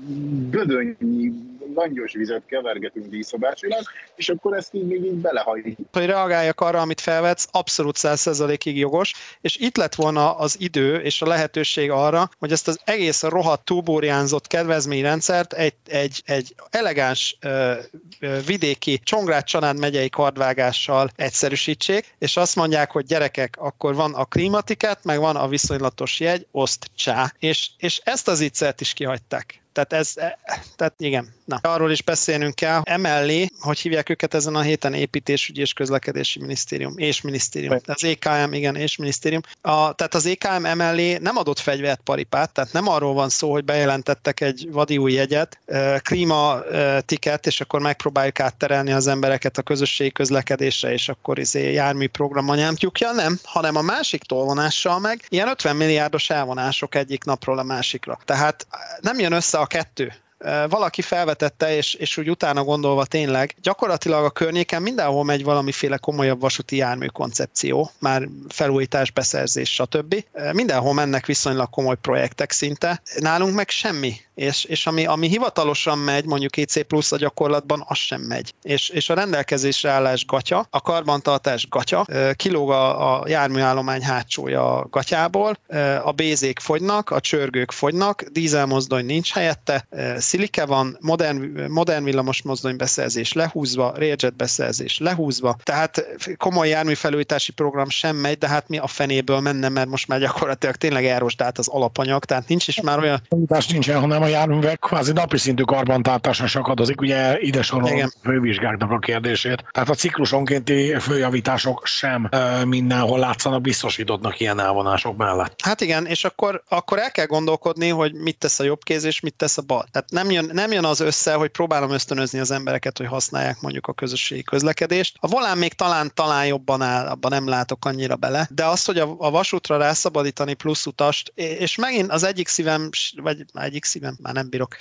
gödönnyi langyos vizet kevergetünk díszabásilag, és akkor ezt így még így belehajtjuk. Hogy reagáljak arra, amit felvetsz, abszolút 100%-ig jogos, és itt lett volna az idő és a lehetőség arra, hogy ezt az egész rohadt túlbóriánzott kedvezményrendszert egy, egy, egy elegáns ö, ö, vidéki Csongrád Csanád megyei kardvágással egyszerűsítsék, és azt mondják, hogy gyerekek, akkor van a klímatiket, meg van a viszonylatos jegy, oszt csá. És, és ezt az ittszert is kihagyták. Tehát ez, e, tehát igen, na. Arról is beszélnünk kell. Emellé, hogy hívják őket ezen a héten építésügyi és közlekedési minisztérium, és minisztérium. Az EKM, igen, és minisztérium. A, tehát az EKM emellé nem adott fegyvert paripát, tehát nem arról van szó, hogy bejelentettek egy vadi új jegyet, klíma tiket, és akkor megpróbáljuk átterelni az embereket a közösségi közlekedésre, és akkor izé jármű program anyámtyúkja, nem, hanem a másik tolvonással meg ilyen 50 milliárdos elvonások egyik napról a másikra. Tehát nem jön össze a kettő valaki felvetette, és, és úgy utána gondolva tényleg, gyakorlatilag a környéken mindenhol megy valamiféle komolyabb vasúti jármű koncepció, már felújítás, beszerzés, stb. Mindenhol mennek viszonylag komoly projektek szinte. Nálunk meg semmi. És, és ami, ami hivatalosan megy, mondjuk EC plusz a gyakorlatban, az sem megy. És, és a rendelkezésre állás gatya, a karbantartás gatya, kilóg a, a járműállomány hátsója a gatyából, a bézék fogynak, a csörgők fogynak, dízelmozdony nincs helyette, szilike van, modern, modern villamos mozdony beszerzés lehúzva, Railjet beszerzés lehúzva, tehát komoly járműfelújítási program sem megy, de hát mi a fenéből menne, mert most már gyakorlatilag tényleg elrosdált az alapanyag, tehát nincs is már olyan... Felújítás nincsen, hanem a járművek kvázi napi szintű karbantartása sakadozik, ugye ide sorolom fővizsgáknak a kérdését. Tehát a ciklusonkénti főjavítások sem e, mindenhol látszanak biztosítottnak ilyen elvonások mellett. Hát igen, és akkor, akkor el kell gondolkodni, hogy mit tesz a jobb kéz és mit tesz a bal. Tehát nem jön, nem jön az össze, hogy próbálom ösztönözni az embereket, hogy használják mondjuk a közösségi közlekedést. A volán még talán, talán jobban áll, abban nem látok annyira bele, de az, hogy a, a vasútra rászabadítani plusz utast, és megint az egyik szívem, vagy egyik szívem, már nem bírok,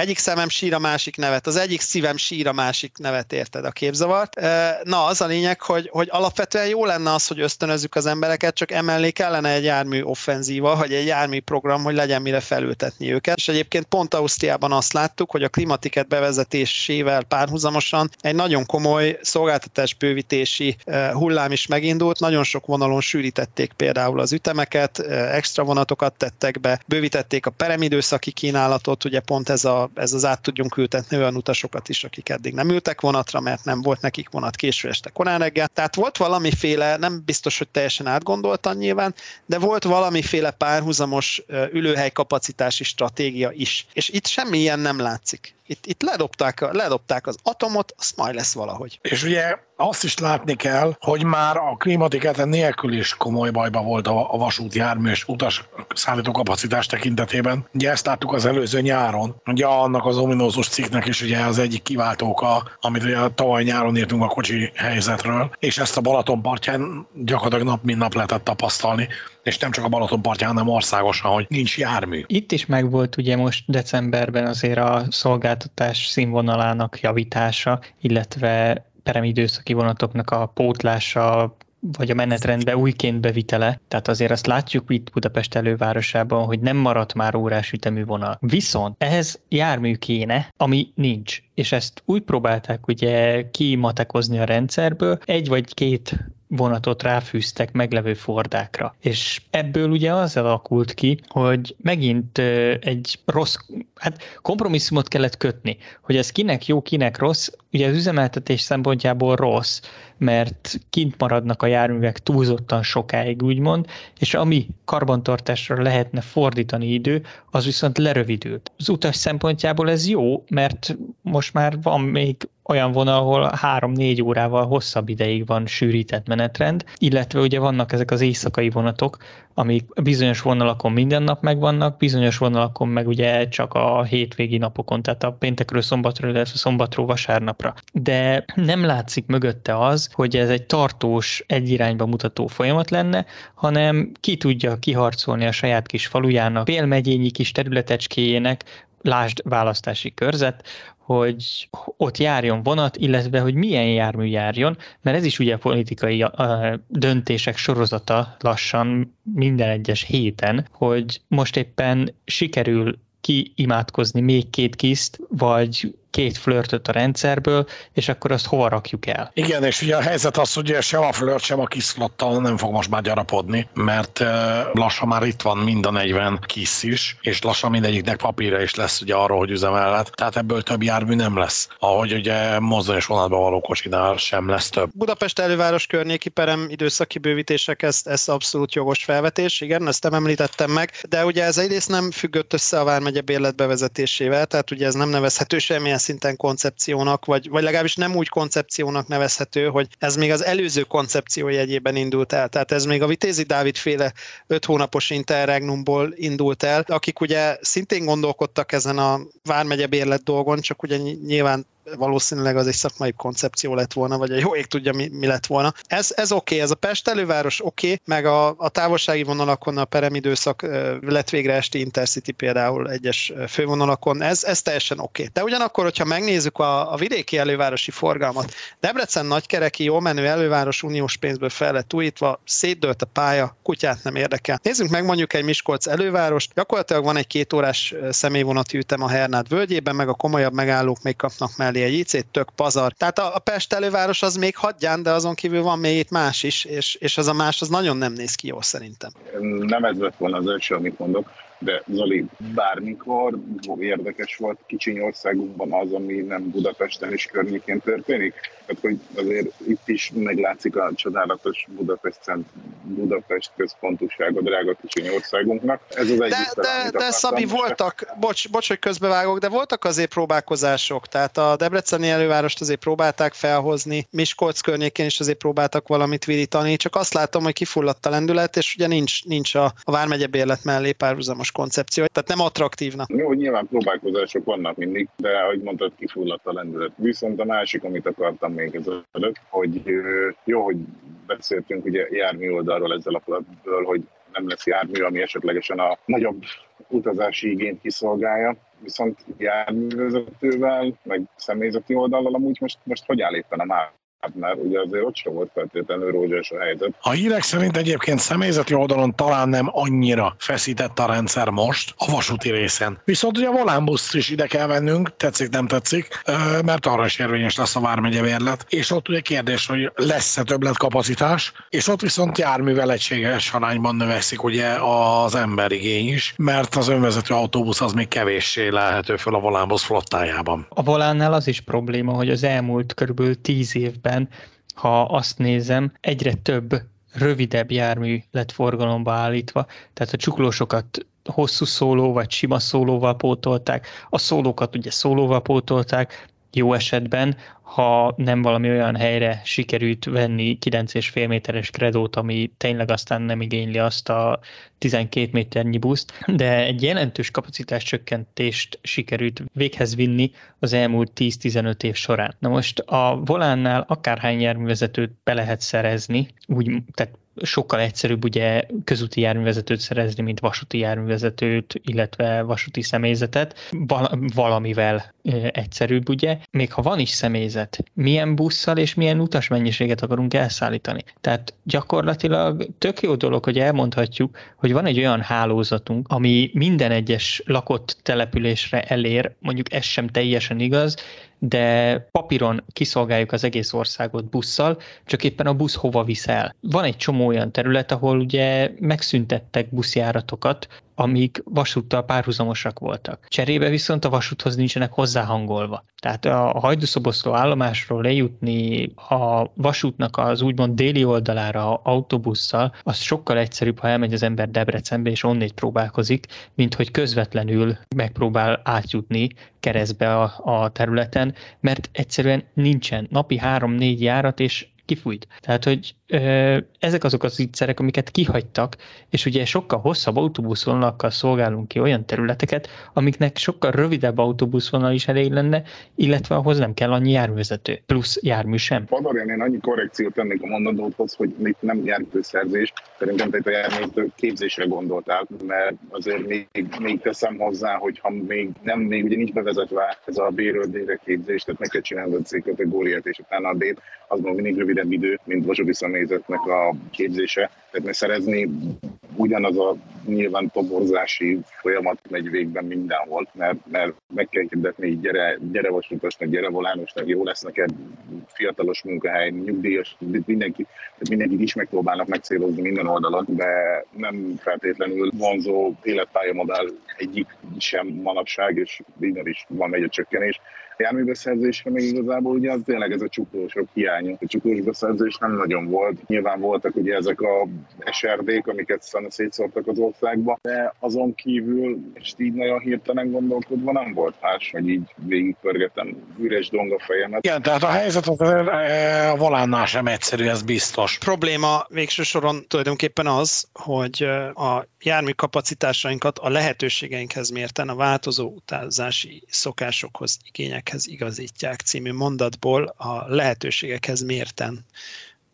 egyik szemem sír a másik nevet, az egyik szívem sír a másik nevet, érted a képzavart. Na, az a lényeg, hogy, hogy alapvetően jó lenne az, hogy ösztönözzük az embereket, csak emellé kellene egy jármű offenzíva, vagy egy jármű program, hogy legyen mire felültetni őket. És egyébként pont Ausztriában azt láttuk, hogy a klimatiket bevezetésével párhuzamosan egy nagyon komoly szolgáltatás bővítési hullám is megindult, nagyon sok vonalon sűrítették például az ütemeket, extra vonatokat tettek be, bővítették a peremidőszaki kínálatot, ugye pont ez a ez az át tudjunk ültetni olyan utasokat is, akik eddig nem ültek vonatra, mert nem volt nekik vonat késő este korán reggel. Tehát volt valamiféle, nem biztos, hogy teljesen átgondoltan nyilván, de volt valamiféle párhuzamos ülőhely kapacitási stratégia is. És itt semmi ilyen nem látszik. Itt, itt ledobták, ledobták az atomot, azt majd lesz valahogy. És ugye azt is látni kell, hogy már a klímatiketen nélkül is komoly bajba volt a, a vasúti jármű és utas szállító kapacitás tekintetében. Ugye ezt láttuk az előző nyáron. Ugye annak az ominózus cikknek is ugye az egyik kiváltóka, amit ugye tavaly nyáron írtunk a kocsi helyzetről, és ezt a Balaton partján gyakorlatilag nap mint nap lehetett tapasztalni és nem csak a Balaton partján, hanem országosan, hogy nincs jármű. Itt is megvolt ugye most decemberben azért a szolgáltatás színvonalának javítása, illetve peremidőszaki vonatoknak a pótlása, vagy a menetrendbe újként bevitele, tehát azért azt látjuk itt Budapest elővárosában, hogy nem maradt már órás ütemű vonal. Viszont ehhez jármű kéne, ami nincs. És ezt úgy próbálták ugye kimatekozni a rendszerből, egy vagy két vonatot ráfűztek meglevő fordákra. És ebből ugye az alakult ki, hogy megint egy rossz, hát kompromisszumot kellett kötni, hogy ez kinek jó, kinek rossz, ugye az üzemeltetés szempontjából rossz, mert kint maradnak a járművek túlzottan sokáig, úgymond, és ami karbantartásra lehetne fordítani idő, az viszont lerövidült. Az utas szempontjából ez jó, mert most már van még olyan vonal, ahol 3-4 órával hosszabb ideig van sűrített menetrend, illetve ugye vannak ezek az éjszakai vonatok, amik bizonyos vonalakon minden nap megvannak, bizonyos vonalakon meg ugye csak a hétvégi napokon, tehát a péntekről szombatról, illetve szombatról vasárnapra. De nem látszik mögötte az, hogy ez egy tartós, egy irányba mutató folyamat lenne, hanem ki tudja kiharcolni a saját kis falujának, félmegyényi kis területecskéjének, lásd választási körzet, hogy ott járjon vonat, illetve hogy milyen jármű járjon, mert ez is ugye politikai döntések sorozata lassan minden egyes héten, hogy most éppen sikerül kiimádkozni még két kiszt, vagy két flörtöt a rendszerből, és akkor azt hova rakjuk el. Igen, és ugye a helyzet az, hogy sem a flört, sem a kiszlottal nem fog most már gyarapodni, mert lassan már itt van mind a 40 kis is, és lassan mindegyiknek papírja is lesz ugye arról, hogy üzemelhet. Tehát ebből több jármű nem lesz. Ahogy ugye mozdonyos vonatban való kosinál sem lesz több. Budapest előváros környéki perem időszaki bővítések, ez, ez abszolút jogos felvetés, igen, ezt nem említettem meg, de ugye ez egyrészt nem függött össze a Vármegye bérlet bevezetésével, tehát ugye ez nem nevezhető semmilyen szinten koncepciónak, vagy, vagy legalábbis nem úgy koncepciónak nevezhető, hogy ez még az előző koncepció jegyében indult el. Tehát ez még a Vitézi Dávid féle öt hónapos interregnumból indult el, akik ugye szintén gondolkodtak ezen a Vármegye bérlet dolgon, csak ugye nyilván valószínűleg az egy szakmai koncepció lett volna, vagy a jó ég tudja, mi, mi lett volna. Ez, ez oké, okay, ez a Pest előváros oké, okay, meg a, a távolsági vonalakon a peremidőszak lett végre esti Intercity például egyes fővonalakon, ez, ez teljesen oké. Okay. De ugyanakkor, hogyha megnézzük a, a vidéki elővárosi forgalmat, Debrecen nagykereki, jó menő előváros uniós pénzből fel lett újítva, szétdőlt a pálya, kutyát nem érdekel. Nézzünk meg mondjuk egy Miskolc elővárost, gyakorlatilag van egy két órás személyvonati ütem a Hernád völgyében, meg a komolyabb megállók még kapnak mellé egy IC, tök pazar. Tehát a, a Pest előváros az még hagyján, de azon kívül van még itt más is, és, és az a más az nagyon nem néz ki jól szerintem. Nem ez lett volna az első, amit mondok de Zoli, bármikor érdekes volt kicsiny országunkban az, ami nem Budapesten és környékén történik? Tehát, hogy azért itt is meglátszik a csodálatos Budapest, Budapest központúsága, drága kicsiny országunknak. Ez az egyik de, de, de Szabi, voltak, bocs, bocs, hogy közbevágok, de voltak azért próbálkozások, tehát a Debreceni elővárost azért próbálták felhozni, Miskolc környékén is azért próbáltak valamit virítani, csak azt látom, hogy kifulladt a lendület, és ugye nincs, nincs a, a Vármegye bérlet mellé párhuzamos más koncepció, tehát nem attraktívnak. Jó, nyilván próbálkozások vannak mindig, de ahogy mondtad, kifulladt a lendület. Viszont a másik, amit akartam még ez előtt, hogy jó, hogy beszéltünk ugye jármű oldalról ezzel a platból, hogy nem lesz jármű, ami esetlegesen a nagyobb utazási igényt kiszolgálja, viszont járművezetővel, meg személyzeti oldallal amúgy most, most hogy áll éppen a már? Hát mert ugye azért ott sem volt feltétlenül rózsás a helyzet. A hírek szerint egyébként személyzeti oldalon talán nem annyira feszített a rendszer most a vasúti részen. Viszont ugye a volánbuszt is ide kell vennünk, tetszik, nem tetszik, mert arra is érvényes lesz a Vármegye vérlet. És ott ugye kérdés, hogy lesz-e többletkapacitás, és ott viszont járművel egységes arányban növekszik ugye az emberigény is, mert az önvezető autóbusz az még kevéssé lehető föl a volánbusz flottájában. A volánnál az is probléma, hogy az elmúlt körülbelül tíz évben évben, ha azt nézem, egyre több rövidebb jármű lett forgalomba állítva, tehát a csuklósokat hosszú szóló vagy sima szólóval pótolták, a szólókat ugye szólóval pótolták, jó esetben, ha nem valami olyan helyre sikerült venni 9,5 méteres kredót, ami tényleg aztán nem igényli azt a 12 méternyi buszt, de egy jelentős kapacitás csökkentést sikerült véghez vinni az elmúlt 10-15 év során. Na most a volánnál akárhány járművezetőt be lehet szerezni, úgy, tehát sokkal egyszerűbb ugye közúti járművezetőt szerezni, mint vasúti járművezetőt, illetve vasúti személyzetet. Valamivel egyszerűbb, ugye. Még ha van is személyzet, milyen busszal és milyen utasmennyiséget akarunk elszállítani. Tehát gyakorlatilag tök jó dolog, hogy elmondhatjuk, hogy van egy olyan hálózatunk, ami minden egyes lakott településre elér, mondjuk ez sem teljesen igaz, de papíron kiszolgáljuk az egész országot busszal, csak éppen a busz hova viszel. Van egy csomó olyan terület, ahol ugye megszüntettek buszjáratokat, amik vasúttal párhuzamosak voltak. Cserébe viszont a vasúthoz nincsenek hozzáhangolva. Tehát a hajdúszoboszló állomásról lejutni a vasútnak az úgymond déli oldalára autóbusszal, az sokkal egyszerűbb, ha elmegy az ember Debrecenbe és onnét próbálkozik, mint hogy közvetlenül megpróbál átjutni keresztbe a, a területen, mert egyszerűen nincsen napi három-négy járat, és kifújt. Tehát, hogy ö, ezek azok az ígyszerek, amiket kihagytak, és ugye sokkal hosszabb autóbuszvonalakkal szolgálunk ki olyan területeket, amiknek sokkal rövidebb autóbuszvonal is elég lenne, illetve ahhoz nem kell annyi járművezető, plusz jármű sem. Padarian, én annyi korrekciót tennék a mondandóhoz, hogy itt nem járműszerzés, szerintem te a járművezető képzésre gondoltál, mert azért még, még teszem hozzá, hogy ha még nem, még ugye nincs bevezetve ez a B-ről képzés, tehát meg kell csinálni a C kategóriát és utána a D-t, az mindig rövidebb idő, mint vasúti személyzetnek a képzése. Tehát ne szerezni ugyanaz a nyilván toborzási folyamat megy végben mindenhol, mert, mert meg kell hirdetni, hogy gyere, gyere vasutasnak, gyere volánosnak, jó lesz neked fiatalos munkahely, nyugdíjas, mindenki, mindenkit is megpróbálnak megcélozni minden oldalon, de nem feltétlenül vonzó életpályamodell egyik sem manapság, és innen is van egy csökkenés járműbeszerzésre még igazából ugye az tényleg ez a csuklósok hiánya. A csuklós beszerzés nem nagyon volt. Nyilván voltak ugye ezek a SRD-k, amiket szétszórtak az országba, de azon kívül, és így nagyon hirtelen gondolkodva nem volt más, hogy így végigpörgetem üres dong a fejemet. Igen, tehát a helyzet az a volánnál sem egyszerű, ez biztos. Probléma végső soron tulajdonképpen az, hogy a jármű kapacitásainkat a lehetőségeinkhez mérten a változó utazási szokásokhoz, igényekhez igazítják című mondatból a lehetőségekhez mérten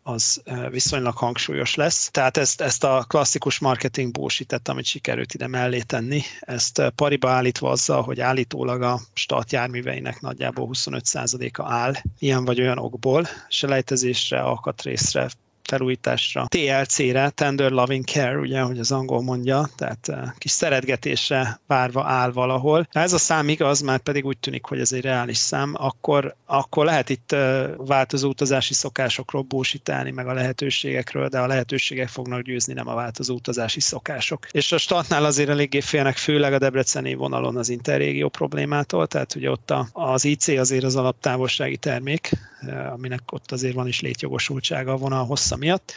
az viszonylag hangsúlyos lesz. Tehát ezt, ezt a klasszikus marketing bullshit amit sikerült ide mellé tenni, ezt pariba állítva azzal, hogy állítólag a stat járműveinek nagyjából 25%-a áll ilyen vagy olyan okból, selejtezésre, alkatrészre, felújításra, TLC-re, Tender Loving Care, ugye, hogy az angol mondja, tehát uh, kis szeretgetésre várva áll valahol. Ha ez a szám igaz, már pedig úgy tűnik, hogy ez egy reális szám, akkor, akkor lehet itt uh, változó utazási szokásokról bósítálni, meg a lehetőségekről, de a lehetőségek fognak győzni, nem a változó utazási szokások. És a statnál azért eléggé félnek, főleg a debreceni vonalon az interrégió problémától, tehát ugye ott a, az IC azért az alaptávolsági termék, aminek ott azért van is létjogosultsága a vonal hossza miatt,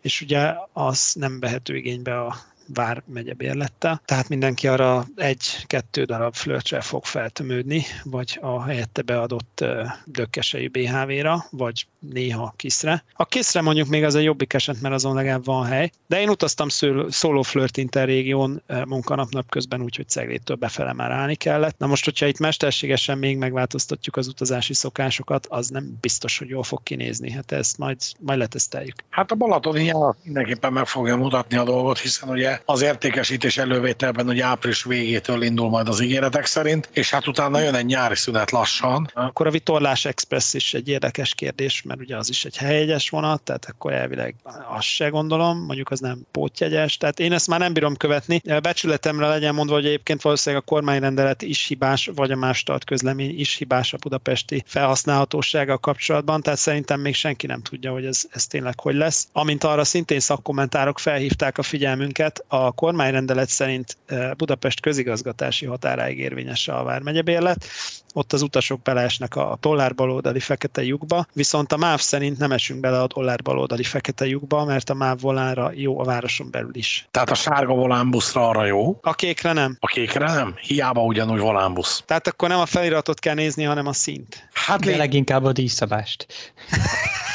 és ugye az nem vehető igénybe a Vár megye bérlettel, tehát mindenki arra egy-kettő darab flörcsel fog feltömődni, vagy a helyette beadott dökkesei BHV-ra, vagy néha kiszre. A kiszre mondjuk még az a jobbik eset, mert azon legalább van hely, de én utaztam szóló flirt interrégión munkanap közben, úgyhogy Ceglétől befele már állni kellett. Na most, hogyha itt mesterségesen még megváltoztatjuk az utazási szokásokat, az nem biztos, hogy jól fog kinézni. Hát ezt majd, majd leteszteljük. Hát a Balatoni mindenképpen meg fogja mutatni a dolgot, hiszen ugye az értékesítés elővételben ugye április végétől indul majd az ígéretek szerint, és hát utána jön egy nyári szünet lassan. Akkor a Vitorlás Express is egy érdekes kérdés, mert ugye az is egy helyegyes vonat, tehát akkor elvileg azt se gondolom, mondjuk az nem pótjegyes, tehát én ezt már nem bírom követni. Becsületemre legyen mondva, hogy egyébként valószínűleg a kormányrendelet is hibás, vagy a más tart közlemény is hibás a budapesti felhasználhatósága kapcsolatban, tehát szerintem még senki nem tudja, hogy ez, ez tényleg hogy lesz. Amint arra szintén szakkommentárok felhívták a figyelmünket, a kormányrendelet szerint Budapest közigazgatási határáig érvényes a vármegyebérlet, ott az utasok beleesnek a dollár baloldali fekete lyukba, viszont a MÁV szerint nem esünk bele a dollár baloldali fekete lyukba, mert a MÁV volánra jó a városon belül is. Tehát a sárga volánbuszra arra jó? A kékre nem. A kékre nem? Hiába ugyanúgy volánbusz. Tehát akkor nem a feliratot kell nézni, hanem a szint. Hát De leginkább a díjszabást.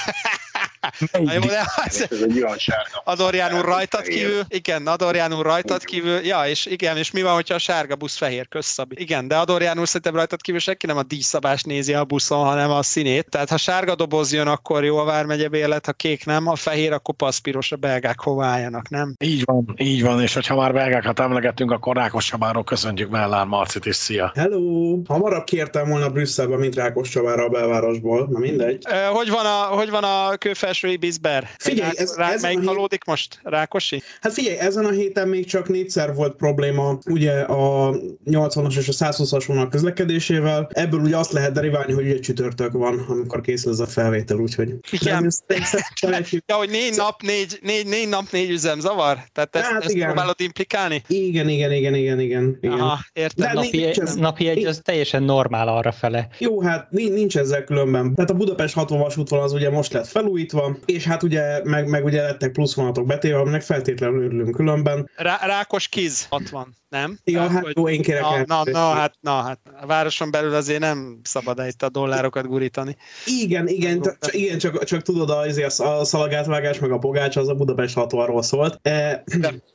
Az... Ez egy olyan sárga. Adorján úr rajtad kívül, igen, Adorján úr rajtad kívül, ja, és igen, és mi van, hogyha a sárga busz fehér, köszab. Igen, de Adorján úr szerintem rajtad kívül senki nem a díjszabást nézi a buszon, hanem a színét. Tehát ha sárga doboz jön, akkor jó a Vármegye bérlet, ha kék nem, a fehér, akkor paszpiros, a belgák hova álljanak, nem? Így van, így van, és hogyha már belgákat emlegettünk, akkor Rákos Csabáról köszöntjük Mellár Marcit, és szia! Hello! Hamarabb kértem volna Brüsszelbe, mint Rákos Csabára a belvárosból, na mindegy. Hogy van a, hogy van a kőfelsői bizber? Figyelj, ez, rá, ez melyik halódik most? Rákosi? Hát figyelj, ezen a héten még csak négyszer volt probléma ugye a 80-as és a 120-as vonal közlekedésével. Ebből ugye azt lehet deriválni, hogy ugye csütörtök van, amikor készül ez a felvétel, úgyhogy... Igen. ja, hogy négy nap, négy, négy, négy nap, négy üzem zavar? Tehát ezt, hát ezt igen. próbálod implikálni? Igen, igen, igen, igen, igen. igen. Aha, értem. De napi, nincs ez, napi egy az teljesen normál arra fele. Jó, hát nincs ezzel különben. Tehát a Budapest 60 vasútvonal az ugye most lett felújítva, és hát ugye meg, meg ugye lettek plusz vonatok betéve, aminek feltétlenül örülünk különben. Rá, rákos kiz 60, nem? Ja, hát, hát jó, én kérek na, na, na, hát, na, hát a városon belül azért nem szabad itt a dollárokat gurítani. Igen, igen, csak, igen csak, csak tudod, az, a szalagátvágás meg a pogács az a Budapest 60-ról szólt. E...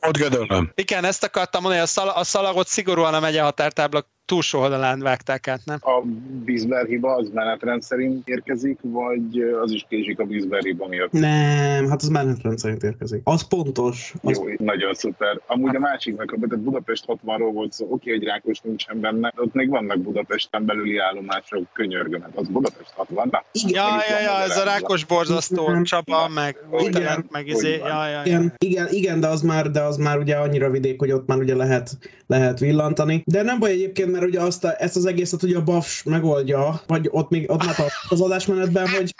Ott gödöllöm. Igen, ezt akartam mondani, a, szal, a szalagot szigorúan a megye határtábla túlsó oldalán vágták át, nem? A Bisber hiba az menetrend szerint érkezik, vagy az is késik a Bisber hiba miatt? Nem, hát az menetrend szerint érkezik. Az pontos. Az... Jó, nagyon szuper. Amúgy a másiknak, tehát Budapest 60-ról volt szó, oké, egy Rákos nincsen benne, ott még vannak Budapesten belüli állomások, könyörgöm, hát az Budapest 60 na. Igen. Ja, ja, ja, ez a rákos borzasztó Igen. Csaba, meg Igen. Meg izé, ja, ja, ja. Igen, igen, igen, de az már, de az már ugye annyira vidék, hogy ott már ugye lehet, lehet villantani. De nem baj egyébként, mert ugye azt a, ezt az egészet ugye a BAFS megoldja, vagy ott még ott már tartunk az adásmenetben, hogy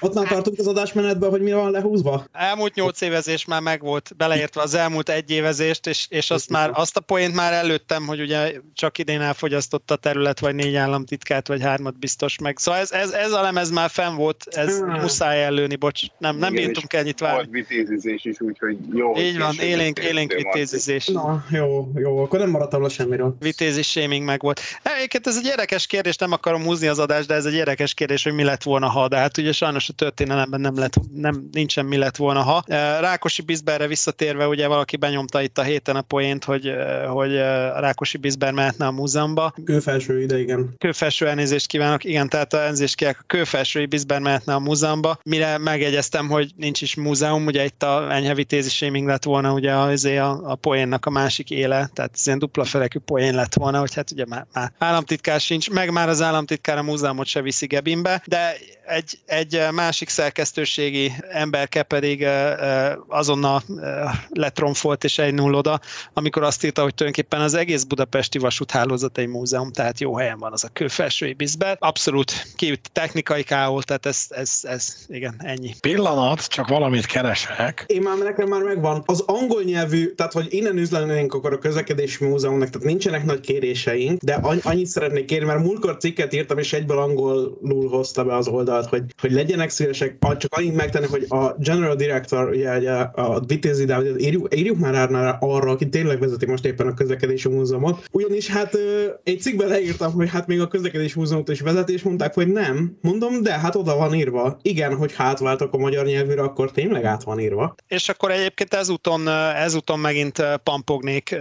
ott már tartunk az adásmenetben, hogy mi van lehúzva. Elmúlt nyolc évezés már megvolt, beleértve az elmúlt egy évezést, és, és azt már azt a poént már előttem, hogy ugye csak idén elfogyasztott a terület, vagy négy államtitkát, vagy hármat biztos meg. Szóval ez, ez, ez a lemez már fenn volt, ez Hmm. muszáj előni, bocs. Nem, nem Igen, bírtunk ennyit várni. Volt vitézizés is, úgyhogy jó. Így van, élénk, élénk vitézizés. Na, jó, jó, akkor nem maradtam le semmiről. Vitézi shaming meg volt. Egyébként ez egy érdekes kérdés, nem akarom húzni az adást, de ez egy érdekes kérdés, hogy mi lett volna, ha. De hát ugye sajnos a történelemben nem lett, nem, nincsen mi lett volna, ha. Eh, Rákosi Bizberre visszatérve, ugye valaki benyomta itt a héten a poént, hogy, eh, hogy eh, a Rákosi Bizber mehetne a múzeumba. Kőfelső ide, igen. Kőfelső elnézést kívánok, igen, tehát a elnézést kívánok, a kőfelsői Bizber mehetne a múzeumba, mire megjegyeztem, hogy nincs is múzeum, ugye itt a enyhe vitézi shaming lett volna ugye az a, a poénnak a másik éle, tehát ez ilyen dupla felekű poén lett volna, hogy hát ugye már, már államtitkár sincs, meg már az államtitkár a múzeumot se viszi Gebinbe, de egy, egy másik szerkesztőségi emberke pedig eh, eh, azonnal eh, letromfolt és egy null oda, amikor azt írta, hogy tulajdonképpen az egész budapesti vasúthálózat egy múzeum, tehát jó helyen van az a kőfelsői bizber. Abszolút kiüt technikai káolt, tehát ez, ez, ez, igen, ennyi. Pillanat, csak valamit keresek. Én már nekem már megvan. Az angol nyelvű, tehát hogy innen üzlennénk akkor a közlekedési múzeumnak, tehát nincsenek nagy kéréseink, de anny- annyit szeretnék kérni, mert múltkor cikket írtam, és egyből angolul hozta be az oldalt, hogy, hogy legyenek szívesek, csak annyit megtenni, hogy a General Director, ugye, ugye a Vitézi Dávid, írjuk, írjuk már rá arra, aki tényleg vezeti most éppen a közlekedési múzeumot. Ugyanis hát egy cikkben leírtam, hogy hát még a közlekedési múzeumot is vezeti, és mondták, hogy nem. Mondom, de hát oda van írva. Igen, hogy ha átváltok a magyar nyelvűre, akkor tényleg át van írva. És akkor egyébként ezúton, ezúton megint pampognék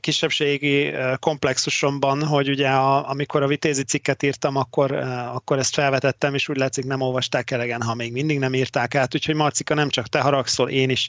kisebbségi komplexusomban, hogy ugye a, amikor a vitézi cikket írtam, akkor, akkor ezt felvetettem, és úgy látszik nem olvasták elegen, ha még mindig nem írták át, úgyhogy Marcika nem csak te haragszol, én is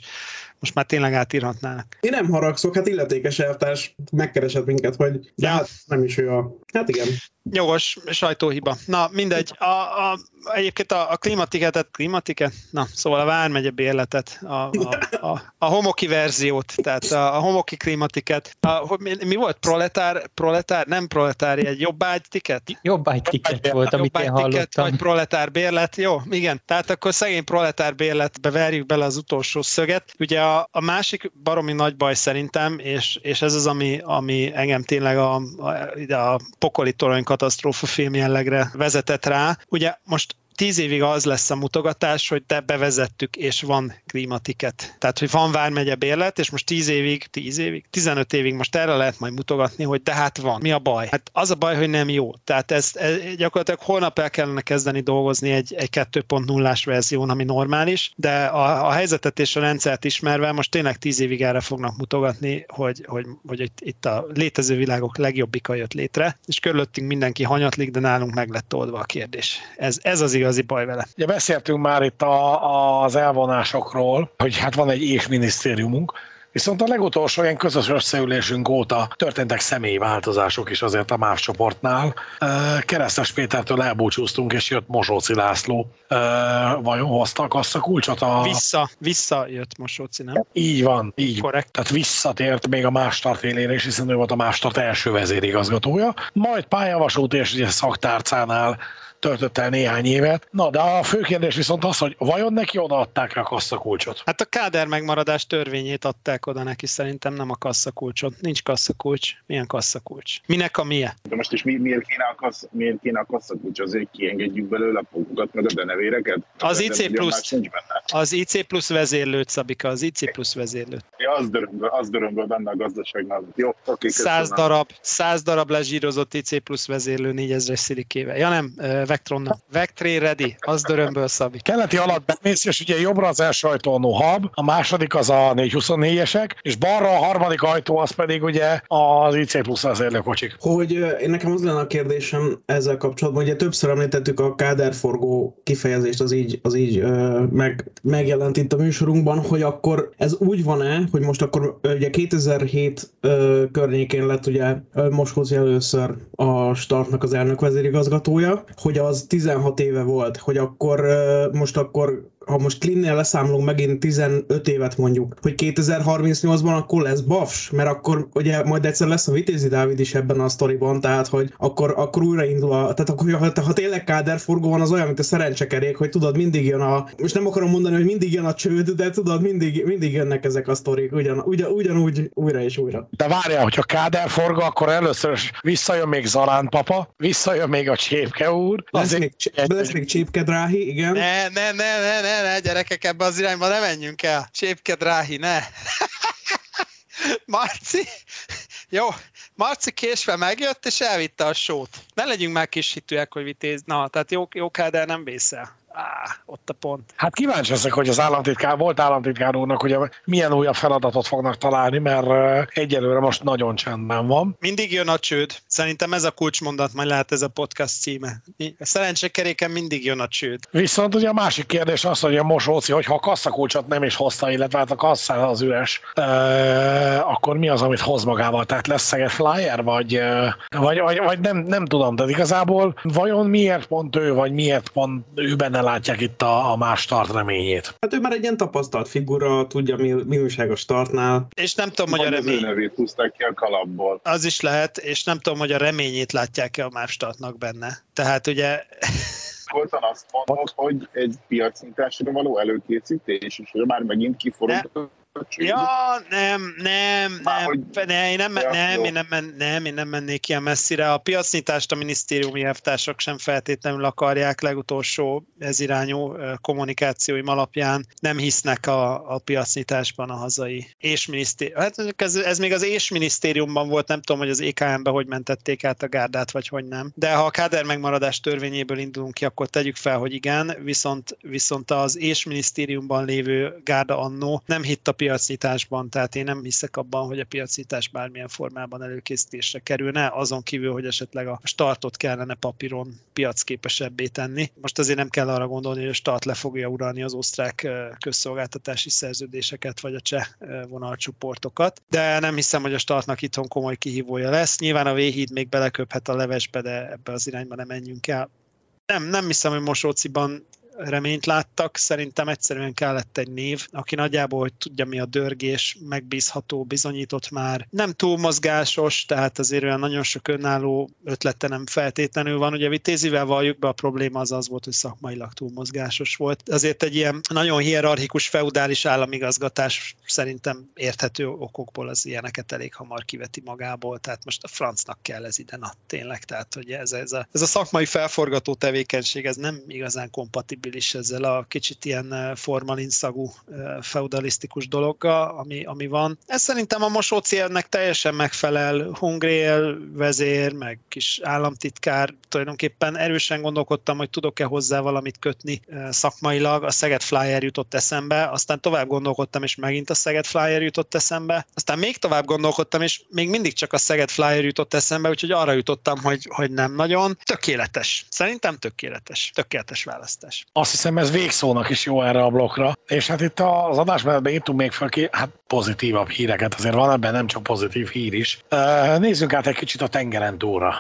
most már tényleg átírhatnának. Én nem haragszok, hát illetékes elvtárs megkeresett minket, hogy de Ja. hát nem is ő a... Hát igen. Jogos, sajtóhiba. Na, mindegy. A, a, egyébként a, a klimatiketet, klimatiket? Na, szóval a Vármegye bérletet, a, a, a, a homoki verziót, tehát a, a homoki klimatiket. A, mi, mi volt? Proletár, proletár, nem proletári, egy jobbágytiket? Jobbágytiket volt, amit én hallottam. vagy proletár bérlet, jó, igen. Tehát akkor szegény proletár bérletbe verjük bele az utolsó szöget. Ugye a, a másik baromi nagy baj szerintem, és, és ez az, ami, ami engem tényleg a, a, a pokoli torony katasztrófa film jellegre vezetett rá. Ugye most tíz évig az lesz a mutogatás, hogy te bevezettük, és van klímatiket. Tehát, hogy van Vármegye bérlet, és most tíz évig, tíz évig, 15 évig most erre lehet majd mutogatni, hogy de hát van. Mi a baj? Hát az a baj, hogy nem jó. Tehát ezt ez gyakorlatilag holnap el kellene kezdeni dolgozni egy, egy 2.0-ás verzión, ami normális, de a, a helyzetet és a rendszert ismerve most tényleg tíz évig erre fognak mutogatni, hogy, hogy, hogy itt, itt a létező világok legjobbika jött létre, és körülöttünk mindenki hanyatlik, de nálunk meg lett oldva a kérdés. Ez, ez az igazi baj vele. Ugye beszéltünk már itt a, az elvonásokról, hogy hát van egy és minisztériumunk, Viszont a legutolsó ilyen közös összeülésünk óta történtek személyi változások is azért a MÁV csoportnál. Keresztes Pétertől elbúcsúztunk, és jött Mosóci László. Vajon hoztak azt a kulcsot? A... Vissza, vissza jött Mosóci, nem? Így van, így Korrekt. Tehát visszatért még a Mástart élére is, hiszen ő volt a Mástart első vezérigazgatója. Majd pályavasút és ugye szaktárcánál töltött el néhány évet. Na, de a fő kérdés viszont az, hogy vajon neki odaadták a kasszakulcsot? Hát a káder megmaradás törvényét adták oda neki, szerintem nem a kasszakulcsot. Nincs kasszakulcs. Milyen kasszakulcs? Minek a milyen? De most is mi, miért kéne a, kassz, miért kéne a kasszakulcs? Azért kiengedjük belőle a pókokat, meg a denevéreket? Az IC ugye plusz. más nincs benne. Az IC plusz vezérlőt, Szabika, az IC plusz vezérlőt. Ja, az dörömböl, az dörömböl benne a gazdaságnál. Jó, oké, Száz köszönöm. darab, száz darab lezsírozott IC plusz vezérlő 4000-es szilikével. Ja nem, Vectronnal. Vectré ready, az dörömből Szabi. Keleti alatt bemész, és ugye jobbra az első ajtó a Nohab, a második az a 424-esek, és balra a harmadik ajtó az pedig ugye az IC plusz az érlőkocsik. Hogy én nekem az lenne a kérdésem ezzel kapcsolatban, ugye többször említettük a káderforgó kifejezést, az így, az így ö, meg, megjelent itt a műsorunkban, hogy akkor ez úgy van-e, hogy most akkor ugye 2007 ö, környékén lett ugye ö, Moskóci először a Startnak az elnök vezérigazgatója, hogy az 16 éve volt, hogy akkor most akkor ha most Klinnél leszámolunk megint 15 évet mondjuk, hogy 2038-ban akkor lesz Bafs, mert akkor ugye majd egyszer lesz a Vitézi Dávid is ebben a sztoriban, tehát hogy akkor, akkor újraindul a, tehát akkor, ha, ha tényleg káderforgó van, az olyan, mint a szerencsekerék, hogy tudod, mindig jön a, most nem akarom mondani, hogy mindig jön a csőd, de tudod, mindig, mindig jönnek ezek a sztorik, ugyan, ugyan, ugyanúgy újra és újra. De várjál, hogyha Káder forga, akkor először is visszajön még Zalán papa, visszajön még a Csépke úr. Lesz Azért még, lesz még Csépke Dráhi, igen. Ne, ne, ne, ne, ne, ne, gyerekek, ebbe az irányba ne menjünk el. Csépke dráhi, ne. Marci, jó, Marci késve megjött, és elvitte a sót. Ne legyünk már kis hitűek, hogy vitéz. Na, tehát jó, jó káder nem vészel. Á, ott a pont. Hát kíváncsi leszek, hogy az államtitkár, volt államtitkár úrnak, hogy milyen újabb feladatot fognak találni, mert egyelőre most nagyon csendben van. Mindig jön a csőd. Szerintem ez a kulcsmondat, majd lehet ez a podcast címe. Szerencsekeréken mindig jön a csőd. Viszont ugye a másik kérdés az, hogy a Mosóci, hogy ha a kasszakulcsot nem is hozta, illetve hát a kasszán az üres, ö, akkor mi az, amit hoz magával? Tehát lesz egy flyer, vagy, vagy, vagy, vagy nem, nem tudom, de igazából vajon miért pont ő, vagy miért pont ő benne látják itt a, a más start reményét? Hát ő már egy ilyen tapasztalt figura, tudja mi, mi újság a startnál. És nem tudom, hogy a remény... nevét húzták ki a kalapból. Az is lehet, és nem tudom, hogy a reményét látják-e a Mástatnak benne. Tehát ugye Voltan azt mondod, hogy egy piacnyitásra való előkészítés, és hogy már megint csőd. Ja, nem, nem, Már nem, hogy- ne, én nem, Ja, nem, jó. én nem, men, nem, én nem mennék ilyen messzire. A piacnyitást a minisztériumi elvtársak sem feltétlenül akarják legutolsó ez irányú kommunikációim alapján. Nem hisznek a, a piacnyitásban a hazai és minisztérium. Hát ez, ez még az és minisztériumban volt, nem tudom, hogy az EKM-be hogy mentették át a gárdát, vagy hogy nem. De ha a káder megmaradás törvényéből indulunk ki, akkor tegyük fel, hogy igen, viszont, viszont az és minisztériumban lévő gárda annó nem hitt a piacnyitásban, tehát én nem hiszek abban, hogy a piacnyitás bármilyen formában előkészítésre kerülne, azon kívül, hogy esetleg a startot kellene papíron piacképesebbé tenni. Most azért nem kell arra gondolni, hogy a start le fogja uralni az osztrák közszolgáltatási szerződéseket, vagy a cseh vonalcsoportokat, de nem hiszem, hogy a startnak itthon komoly kihívója lesz. Nyilván a V-híd még beleköphet a levesbe, de ebbe az irányba nem menjünk el. Nem, nem hiszem, hogy Mosóciban reményt láttak, szerintem egyszerűen kellett egy név, aki nagyjából, hogy tudja mi a dörgés, megbízható, bizonyított már. Nem túl mozgásos, tehát azért olyan nagyon sok önálló ötlete nem feltétlenül van. Ugye Vitézivel valljuk be, a probléma az az volt, hogy szakmailag túl mozgásos volt. Azért egy ilyen nagyon hierarchikus, feudális államigazgatás szerintem érthető okokból az ilyeneket elég hamar kiveti magából, tehát most a francnak kell ez ide, na tényleg, tehát hogy ez, ez, a, ez a szakmai felforgató tevékenység, ez nem igazán kompatibilis ezzel a kicsit ilyen eh, formalinszagú eh, feudalisztikus dologgal, ami, ami van. Ez szerintem a Mosóci ennek teljesen megfelel, Hungrél vezér, meg kis államtitkár, tulajdonképpen erősen gondolkodtam, hogy tudok-e hozzá valamit kötni eh, szakmailag, a Szeged Flyer jutott eszembe, aztán tovább gondolkodtam, és megint a Szeged Flyer jutott eszembe, aztán még tovább gondolkodtam, és még mindig csak a Szeged Flyer jutott eszembe, úgyhogy arra jutottam, hogy, hogy nem nagyon. Tökéletes. Szerintem tökéletes. Tökéletes választás. Azt hiszem ez végszónak is jó erre a blokkra. És hát itt az adásmenetben írtunk még fel ki, hát pozitívabb híreket, azért van ebben nem csak pozitív hír is. Nézzünk át egy kicsit a tengeren túlra.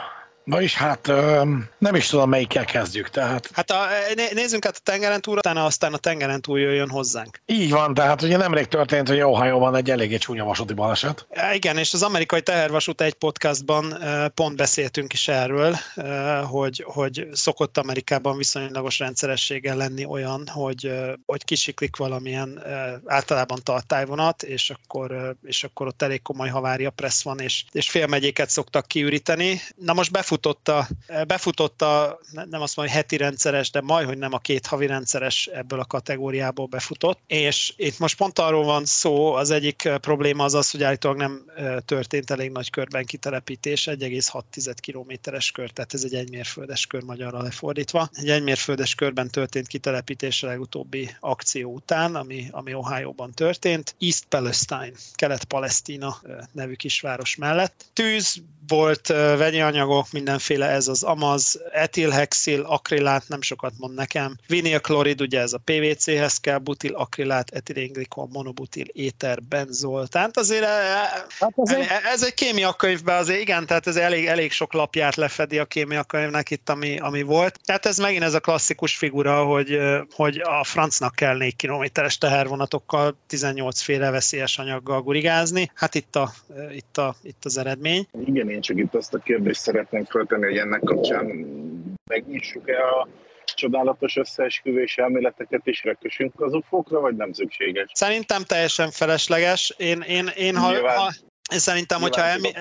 Vagyis hát ö, nem is tudom melyikkel kezdjük, tehát Hát a, né- nézzünk át a tengeren túl, utána aztán a tengeren túl jöjjön hozzánk. így van, tehát ugye nemrég történt, hogy Ohio-ban egy eléggé csúnya vasúti baleset. Ja, Igen, és az amerikai tehervasút egy podcastban pont beszéltünk is erről, hogy, hogy szokott Amerikában viszonylagos rendszerességgel lenni olyan, hogy, hogy kisiklik valamilyen általában tartályvonat, és akkor, és akkor ott elég komoly havária pressz van, és, és félmegyéket szoktak kiüríteni. Na most befut befutotta, befutotta nem azt mondom, hogy heti rendszeres, de majd, hogy nem a két havi rendszeres ebből a kategóriából befutott. És itt most pont arról van szó, az egyik probléma az az, hogy állítólag nem történt elég nagy körben kitelepítés, 1,6 kilométeres kör, tehát ez egy egymérföldes kör magyarra lefordítva. Egy egymérföldes körben történt kitelepítés a legutóbbi akció után, ami, ami Ohio-ban történt. East Palestine, Kelet-Palesztina nevű kisváros mellett. Tűz volt, vegyi anyagok, mindenféle, ez az amaz, etilhexil, akrilát, nem sokat mond nekem. Vinilklorid, ugye ez a PVC-hez kell, butil, akrilát, etilenglikol, monobutil, éter, benzol. Tehát azért, hát azért... ez egy kémiakönyvben azért igen, tehát ez elég, elég sok lapját lefedi a kémiakönyvnek itt, ami, ami volt. Tehát ez megint ez a klasszikus figura, hogy, hogy a francnak kell 4 kilométeres tehervonatokkal 18 féle veszélyes anyaggal gurigázni. Hát itt, a, itt, a, itt az eredmény. Igen, én csak itt azt a kérdést szeretném föltenni, hogy ennek kapcsán megnyissuk-e a csodálatos összeesküvés elméleteket is rekösünk az ufókra, vagy nem szükséges? Szerintem teljesen felesleges. Én, én, én ha, ha, én szerintem, hogyha elmi...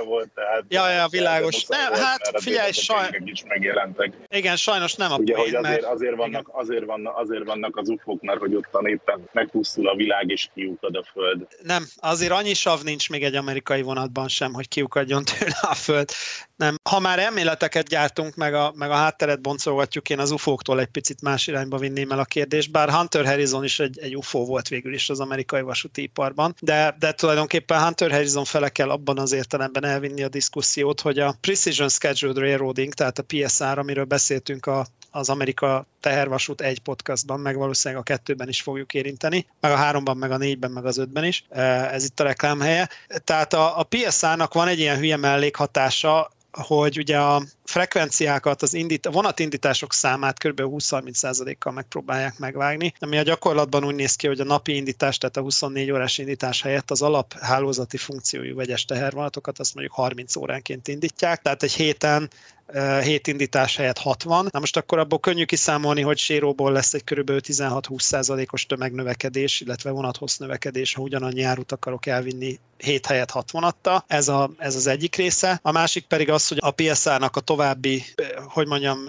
A volt, tehát... Ja, ja, világos. Nem, volt, hát figyelj, saj... is megjelentek. Igen, sajnos nem a Ugye, poén, hogy azért, mert... azért, vannak, azért, vannak, azért vannak az ufók, mert hogy ott éppen megpusztul a világ és kiukad a föld. Nem, azért annyi sav nincs még egy amerikai vonatban sem, hogy kiukadjon tőle a föld. Nem. Ha már elméleteket gyártunk, meg a, meg a hátteret boncolgatjuk, én az ufóktól egy picit más irányba vinném el a kérdést, bár Hunter Harrison is egy, egy ufó volt végül is az amerikai vasúti iparban, de, de tulajdonképpen Hunter Harrison fele kell abban az értelemben elvinni a diszkusziót, hogy a Precision Scheduled Railroading, tehát a PSR, amiről beszéltünk a, az Amerika tehervasút egy podcastban, meg valószínűleg a kettőben is fogjuk érinteni, meg a háromban, meg a négyben, meg az ötben is. Ez itt a reklámhelye. Tehát a, a PSR-nak van egy ilyen hülye mellékhatása, hogy ugye a frekvenciákat, az indít, a vonatindítások számát kb. 20-30%-kal megpróbálják megvágni, ami a gyakorlatban úgy néz ki, hogy a napi indítás, tehát a 24 órás indítás helyett az alaphálózati funkciójú vegyes tehervonatokat azt mondjuk 30 óránként indítják, tehát egy héten 7 indítás helyett 60. Na most akkor abból könnyű kiszámolni, hogy séróból lesz egy kb. 16-20%-os tömegnövekedés, illetve vonathossz növekedés, ha ugyanannyi árut akarok elvinni 7 helyett 6 vonatta. Ez, a, ez az egyik része. A másik pedig az, hogy a PSR-nak a további, hogy mondjam,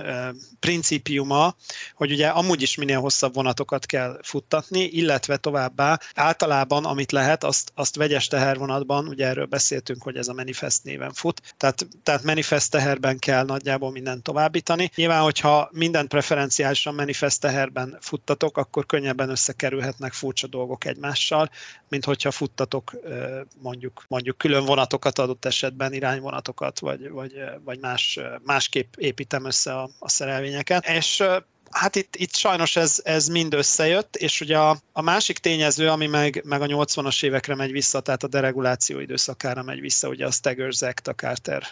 principiuma, hogy ugye amúgy is minél hosszabb vonatokat kell futtatni, illetve továbbá általában, amit lehet, azt, azt vegyes tehervonatban, ugye erről beszéltünk, hogy ez a Manifest néven fut, tehát, tehát Manifest teherben kell nagyjából mindent továbbítani. Nyilván, hogyha mindent preferenciálisan Manifest teherben futtatok, akkor könnyebben összekerülhetnek furcsa dolgok egymással, mint hogyha futtatok mondjuk, mondjuk külön vonatokat adott esetben, irányvonatokat, vagy, vagy, vagy más, másképp építem össze a, a szerelvényeket. És hát itt, itt sajnos ez, ez mind összejött, és ugye a, a másik tényező, ami meg, meg a 80-as évekre megy vissza, tehát a dereguláció időszakára megy vissza, ugye a Staggers Act a Carter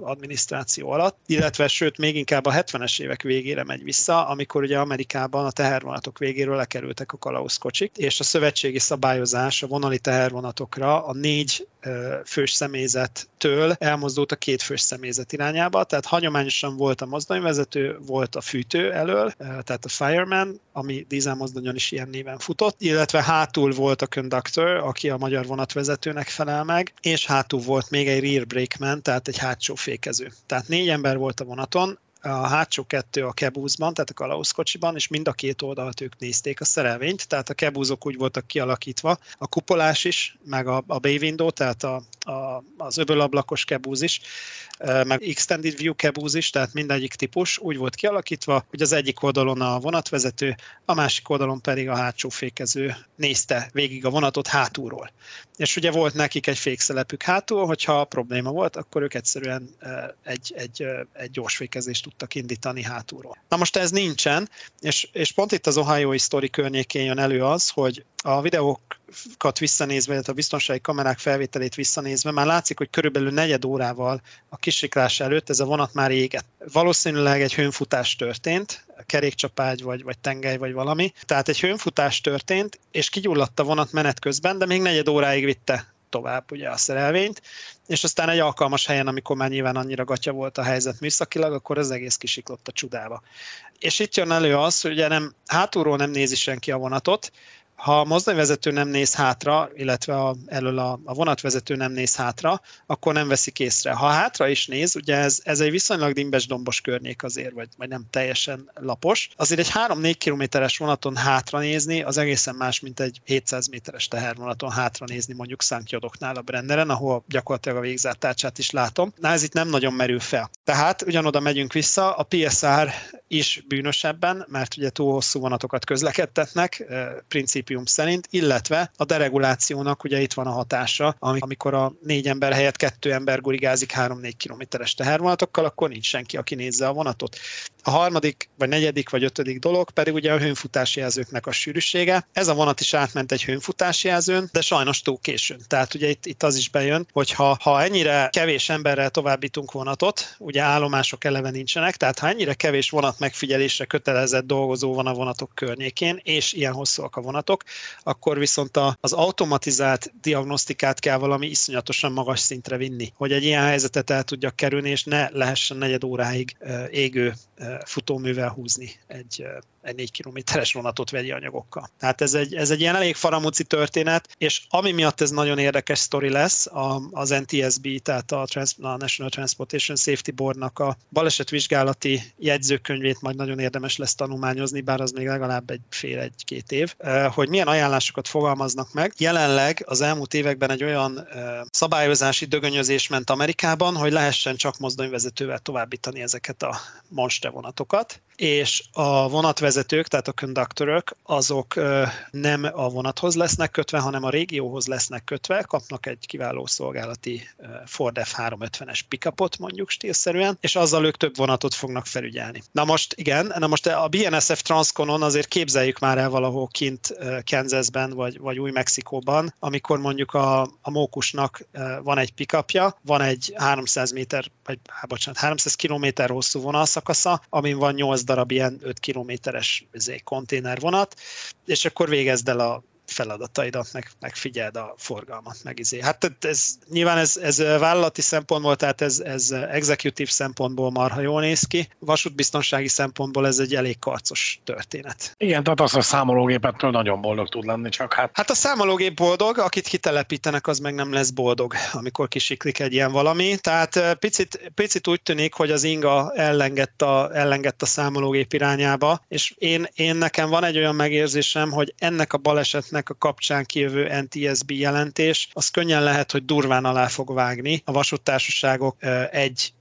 adminisztráció alatt, illetve sőt még inkább a 70-es évek végére megy vissza, amikor ugye Amerikában a tehervonatok végéről lekerültek a kalauszkocsik, és a szövetségi szabályozás a vonali tehervonatokra a négy fős személyzettől elmozdult a két fős személyzet irányába, tehát hagyományosan volt a mozdonyvezető, volt a fűtő elől, tehát a fireman, ami dízelmozdonyon is ilyen néven futott, illetve hátul volt a conductor, aki a magyar vonatvezetőnek felel meg, és hátul volt még egy rear brakeman, tehát egy hátsó fékező. Tehát négy ember volt a vonaton, a hátsó kettő a kebúzban, tehát a kalauszkocsiban, és mind a két oldalt ők nézték a szerelvényt, tehát a kebúzok úgy voltak kialakítva, a kupolás is, meg a, a bay window, tehát a, a, az öbölablakos kebúz is, meg extended view kebúz is, tehát mindegyik típus úgy volt kialakítva, hogy az egyik oldalon a vonatvezető, a másik oldalon pedig a hátsó fékező nézte végig a vonatot hátulról. És ugye volt nekik egy fékszelepük hátul, hogyha probléma volt, akkor ők egyszerűen egy, egy, egy gyors fékezést tudtak indítani hátulról. Na most ez nincsen, és, és pont itt az Ohio Story környékén jön elő az, hogy a videókat visszanézve, illetve a biztonsági kamerák felvételét visszanézve, már látszik, hogy körülbelül negyed órával a kisiklás előtt ez a vonat már égett. Valószínűleg egy hőnfutás történt, kerékcsapágy, vagy, vagy tengely, vagy valami. Tehát egy hőnfutás történt, és kigyulladt a vonat menet közben, de még negyed óráig vitte tovább ugye a szerelvényt, és aztán egy alkalmas helyen, amikor már nyilván annyira gatya volt a helyzet műszakilag, akkor az egész kisiklott a csudába. És itt jön elő az, hogy ugye nem, hátulról nem nézi senki a vonatot, ha a mozdonyvezető nem néz hátra, illetve a, elől a, a vonatvezető nem néz hátra, akkor nem veszik észre. Ha hátra is néz, ugye ez, ez egy viszonylag dimbes dombos környék azért, vagy, vagy nem teljesen lapos, azért egy 3-4 kilométeres vonaton hátra nézni, az egészen más, mint egy 700 méteres tehervonaton hátra nézni mondjuk Szentjodoknál a Brenneren, ahol gyakorlatilag a végzártárcsát is látom. Na ez itt nem nagyon merül fel. Tehát ugyanoda megyünk vissza, a PSR is bűnösebben, mert ugye túl hosszú vonatokat közlekedtetnek, principium szerint, illetve a deregulációnak ugye itt van a hatása, amikor a négy ember helyett kettő ember gurigázik 3-4 kilométeres tehervonatokkal, akkor nincs senki, aki nézze a vonatot. A harmadik, vagy negyedik, vagy ötödik dolog pedig ugye a hőnfutási jelzőknek a sűrűsége. Ez a vonat is átment egy hőnfutási jelzőn, de sajnos túl későn. Tehát ugye itt, itt az is bejön, hogy ha, ha ennyire kevés emberrel továbbítunk vonatot, ugye állomások eleve nincsenek, tehát ha ennyire kevés vonat megfigyelésre kötelezett dolgozó van a vonatok környékén, és ilyen hosszúak a vonatok, akkor viszont a, az automatizált diagnosztikát kell valami iszonyatosan magas szintre vinni, hogy egy ilyen helyzetet el tudjak kerülni, és ne lehessen negyed óráig égő futóművel húzni egy egy 4 kilométeres vonatot vegyi anyagokkal. Tehát ez egy, ez egy ilyen elég faramúci történet, és ami miatt ez nagyon érdekes sztori lesz, az NTSB, tehát a, Trans, a National Transportation Safety Boardnak a balesetvizsgálati jegyzőkönyvét majd nagyon érdemes lesz tanulmányozni, bár az még legalább egy fél, egy-két év, hogy milyen ajánlásokat fogalmaznak meg. Jelenleg az elmúlt években egy olyan szabályozási dögönyözés ment Amerikában, hogy lehessen csak mozdonyvezetővel továbbítani ezeket a monster vonatokat, és a vonatvezetők, tehát a konduktorok, azok nem a vonathoz lesznek kötve, hanem a régióhoz lesznek kötve, kapnak egy kiváló szolgálati Ford F350-es pickupot mondjuk stílszerűen, és azzal ők több vonatot fognak felügyelni. Na most igen, na most a BNSF Transconon azért képzeljük már el valahol kint Kansasben vagy, vagy Új-Mexikóban, amikor mondjuk a, a mókusnak van egy pickupja, van egy 300 méter, vagy bocsánat, 300 kilométer hosszú vonalszakasza, amin van 8 darab ilyen 5 kilométeres izé, konténervonat, és akkor végezd el a feladataidat, meg, meg figyeld a forgalmat, meg izé. Hát ez, nyilván ez, ez vállalati szempontból, tehát ez, ez executive szempontból marha jól néz ki, vasútbiztonsági szempontból ez egy elég karcos történet. Igen, tehát az a számológépettől nagyon boldog tud lenni, csak hát... Hát a számológép boldog, akit kitelepítenek, az meg nem lesz boldog, amikor kisiklik egy ilyen valami. Tehát picit, picit úgy tűnik, hogy az Inga ellengett a, ellengett a számológép irányába, és én, én nekem van egy olyan megérzésem, hogy ennek a balesetnek a kapcsán kijövő NTSB jelentés, az könnyen lehet, hogy durván alá fog vágni. A vasúttársaságok egy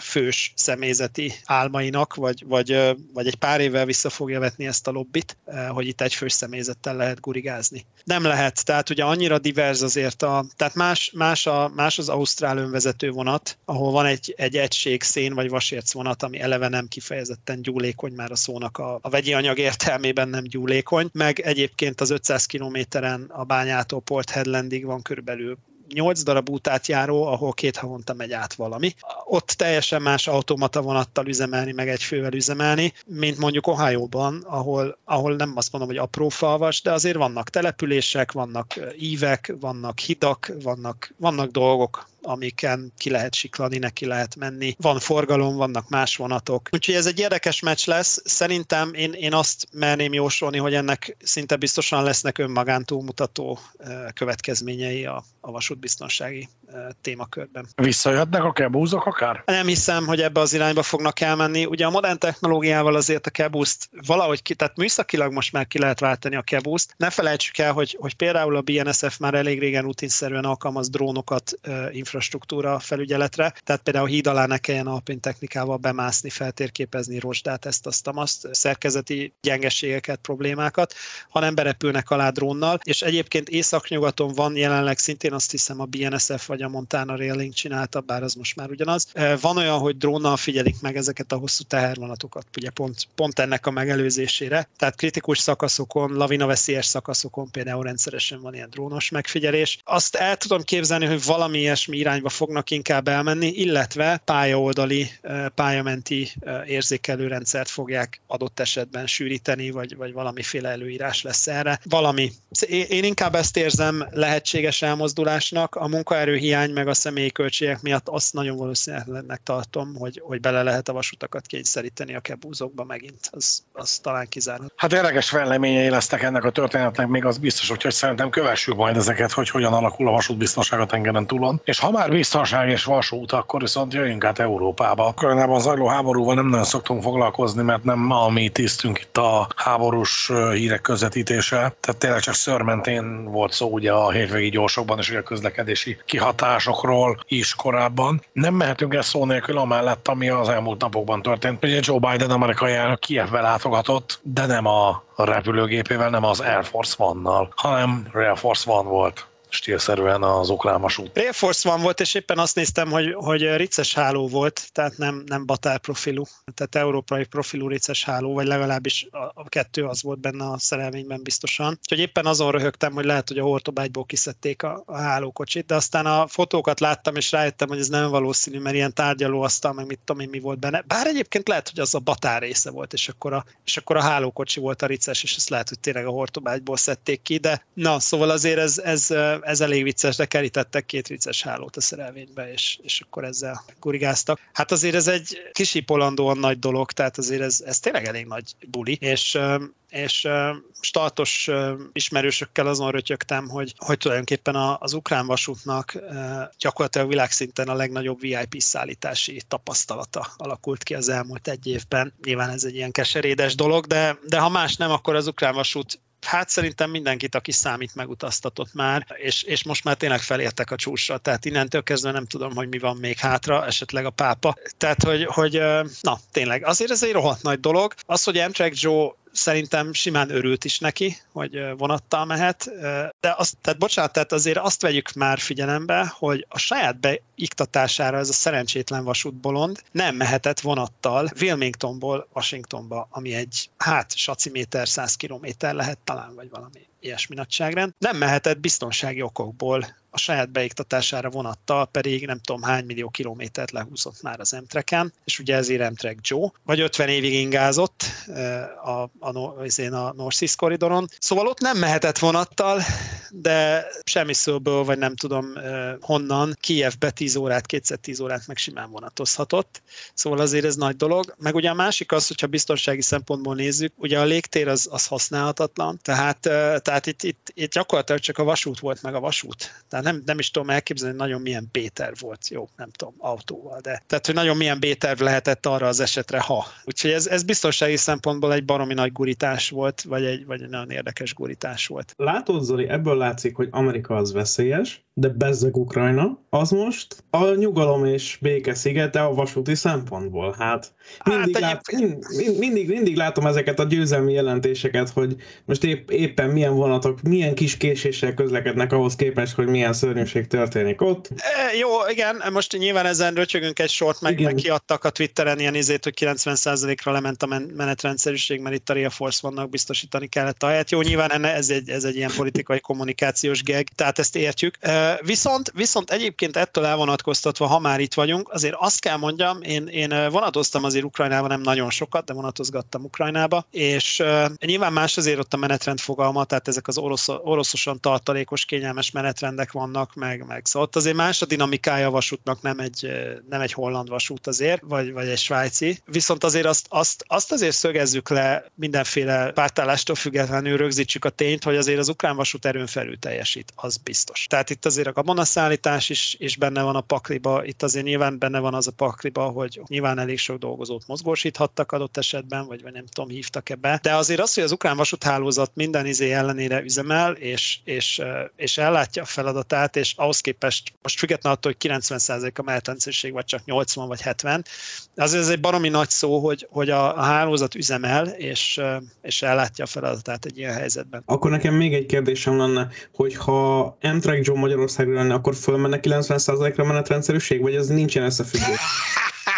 fős személyzeti álmainak, vagy, vagy, vagy egy pár évvel vissza fogja vetni ezt a lobbit, hogy itt egy fős személyzettel lehet gurigázni. Nem lehet, tehát ugye annyira divers azért a, tehát más, más, a, más az ausztrál önvezető vonat, ahol van egy, egy egység szén vagy vasérc vonat, ami eleve nem kifejezetten gyúlékony, már a szónak a, a vegyi anyag értelmében nem gyúlékony, meg egyébként az 500 kilométeren a bányától Port Headlandig van körülbelül 8 darab útát járó, ahol két havonta megy át valami. Ott teljesen más automata vonattal üzemelni, meg egy fővel üzemelni, mint mondjuk Ohio-ban, ahol, ahol nem azt mondom, hogy apró falvas, de azért vannak települések, vannak ívek, vannak hidak, vannak, vannak dolgok, amiken ki lehet siklani, neki lehet menni. Van forgalom, vannak más vonatok. Úgyhogy ez egy érdekes meccs lesz. Szerintem én, én azt merném jósolni, hogy ennek szinte biztosan lesznek önmagán túlmutató következményei a, a vasútbiztonsági témakörben. Visszajöhetnek a kebúzok akár? Nem hiszem, hogy ebbe az irányba fognak elmenni. Ugye a modern technológiával azért a kebúzt valahogy ki, tehát műszakilag most már ki lehet váltani a kebúzt. Ne felejtsük el, hogy, hogy például a BNSF már elég régen rutinszerűen alkalmaz drónokat infrastruktúra felügyeletre, tehát például híd alá ne kelljen alpin technikával bemászni, feltérképezni rozsdát, ezt, azt, azt, szerkezeti gyengeségeket, problémákat, hanem berepülnek alá drónnal, és egyébként északnyugaton van jelenleg szintén azt hiszem a BNSF vagy a Montana Railing csinálta, bár az most már ugyanaz. Van olyan, hogy drónnal figyelik meg ezeket a hosszú tehervonatokat, ugye pont, pont ennek a megelőzésére. Tehát kritikus szakaszokon, lavinaveszélyes szakaszokon például rendszeresen van ilyen drónos megfigyelés. Azt el tudom képzelni, hogy valami ilyesmi irányba fognak inkább elmenni, illetve pályaoldali, pályamenti érzékelőrendszert fogják adott esetben sűríteni, vagy, vagy valamiféle előírás lesz erre. Valami. Én inkább ezt érzem lehetséges elmozdulásnak. A munkaerő hiány, meg a személyi költségek miatt azt nagyon valószínűleg tartom, hogy, hogy bele lehet a vasutakat kényszeríteni a kebúzokba megint. Az, az talán kizárható. Hát érdekes fejleményei lesznek ennek a történetnek, még az biztos, hogy szerintem kövessük majd ezeket, hogy hogyan alakul a vasútbiztonság a tengeren túlon. És ha már biztonság és vasút, akkor viszont jöjjünk át Európába. Ukrajnában zajló háborúval nem nagyon szoktunk foglalkozni, mert nem a mi tisztünk itt a háborús hírek közvetítése. Tehát tényleg csak szörmentén volt szó ugye a hétvégi gyorsokban és a közlekedési kihatásokról is korábban. Nem mehetünk el szó nélkül amellett, ami az elmúlt napokban történt. Ugye Joe Biden amerikai elnök Kievbe látogatott, de nem a repülőgépével, nem az Air Force One-nal, hanem Air Force One volt stílszerűen az ukrán vasút. Air Force van volt, és éppen azt néztem, hogy, hogy rices háló volt, tehát nem, nem batár profilú, tehát európai profilú rices háló, vagy legalábbis a, a kettő az volt benne a szerelményben biztosan. Úgyhogy éppen azon röhögtem, hogy lehet, hogy a hortobágyból kiszedték a, a hálókocsit, de aztán a fotókat láttam, és rájöttem, hogy ez nem valószínű, mert ilyen tárgyalóasztal, meg mit tudom én, mi volt benne. Bár egyébként lehet, hogy az a batár része volt, és akkor a, és akkor a hálókocsi volt a rices, és ezt lehet, hogy tényleg a hortobágyból szedték ki, de na, szóval azért ez, ez ez elég vicces, de kerítettek két vicces hálót a szerelvénybe, és, és akkor ezzel gurigáztak. Hát azért ez egy kisipolandóan nagy dolog, tehát azért ez, ez tényleg elég nagy buli, és és startos ismerősökkel azon rötyögtem, hogy, hogy tulajdonképpen az ukrán vasútnak gyakorlatilag világszinten a legnagyobb VIP szállítási tapasztalata alakult ki az elmúlt egy évben. Nyilván ez egy ilyen keserédes dolog, de, de ha más nem, akkor az ukrán vasút hát szerintem mindenkit, aki számít, megutaztatott már, és, és most már tényleg felértek a csúcsra, tehát innentől kezdve nem tudom, hogy mi van még hátra, esetleg a pápa. Tehát, hogy, hogy na, tényleg, azért ez egy rohadt nagy dolog. Az, hogy Amtrak Joe szerintem simán örült is neki, hogy vonattal mehet, de azt, tehát bocsánat, tehát azért azt vegyük már figyelembe, hogy a saját beiktatására ez a szerencsétlen vasútbolond nem mehetett vonattal Wilmingtonból Washingtonba, ami egy, hát, saciméter, 100 kilométer lehet talán, vagy valami ilyesmi nagyságrend. Nem mehetett biztonsági okokból a saját beiktatására vonattal pedig nem tudom hány millió kilométert lehúzott már az Emtreken, és ugye ezért Emtrek Joe, vagy 50 évig ingázott a, a, a, a North East koridoron. Szóval ott nem mehetett vonattal, de semmi szóból, vagy nem tudom honnan, Kievbe 10 órát, kétszer 10 órát meg simán vonatozhatott. Szóval azért ez nagy dolog. Meg ugye a másik az, hogyha biztonsági szempontból nézzük, ugye a légtér az, az használhatatlan, tehát, tehát itt, itt, itt gyakorlatilag csak a vasút volt meg a vasút. Tehát nem, nem is tudom elképzelni, hogy nagyon milyen B-terv volt, jó, nem tudom, autóval, de tehát, hogy nagyon milyen B-terv lehetett arra az esetre, ha. Úgyhogy ez, ez biztonsági szempontból egy baromi nagy gurítás volt, vagy egy, vagy egy nagyon érdekes gurítás volt. Látod, Zoli, ebből látszik, hogy Amerika az veszélyes, de bezzeg Ukrajna, az most a nyugalom és béke szigete a vasúti szempontból. Hát mindig, hát, lát, mind, mindig, mindig látom ezeket a győzelmi jelentéseket, hogy most épp, éppen milyen vonatok, milyen kis késéssel közlekednek ahhoz képest, hogy milyen szörnyűség történik ott. E, jó, igen, most nyilván ezen röcsögünk egy sort, meg, meg kiadtak a Twitteren ilyen izét, hogy 90%-ra lement a menetrendszerűség, mert itt a Real Force vannak biztosítani kellett a helyet. Jó, nyilván ez egy, ez egy ilyen politikai kommunikációs geg, tehát ezt értjük. E, viszont, viszont egyébként ettől elvonatkoztatva, ha már itt vagyunk, azért azt kell mondjam, én, én vonatoztam azért Ukrajnába nem nagyon sokat, de vonatozgattam Ukrajnába, és uh, nyilván más azért ott a menetrend fogalma, tehát ezek az orosz, oroszosan tartalékos, kényelmes menetrendek vannak, meg, meg szóval ott azért más a dinamikája a vasútnak, nem egy, nem egy holland vasút azért, vagy, vagy egy svájci. Viszont azért azt, azt, azt azért szögezzük le mindenféle pártállástól függetlenül rögzítsük a tényt, hogy azért az ukrán vasút erőn felül teljesít, az biztos. Tehát itt azért a gabonaszállítás is, is benne van a pakliba, itt azért nyilván benne van az a pakliba, hogy nyilván elég sok dolgozót mozgósíthattak adott esetben, vagy, vagy nem tudom, hívtak ebbe. De azért az, hogy az ukrán vasúthálózat minden izé ellenére üzemel, és, és, és ellátja a feladatát, és ahhoz képest most függetlenül attól, hogy 90% a menetrendszerűség, vagy csak 80 vagy 70, azért ez egy baromi nagy szó, hogy, hogy a, a hálózat üzemel, és, és ellátja a feladatát egy ilyen helyzetben. Akkor nekem még egy kérdésem lenne, hogy ha Amtrak Joe Magyarországra lenne, akkor fölmenne 90%-ra menetrendszerűség, vagy ez nincsen összefüggés?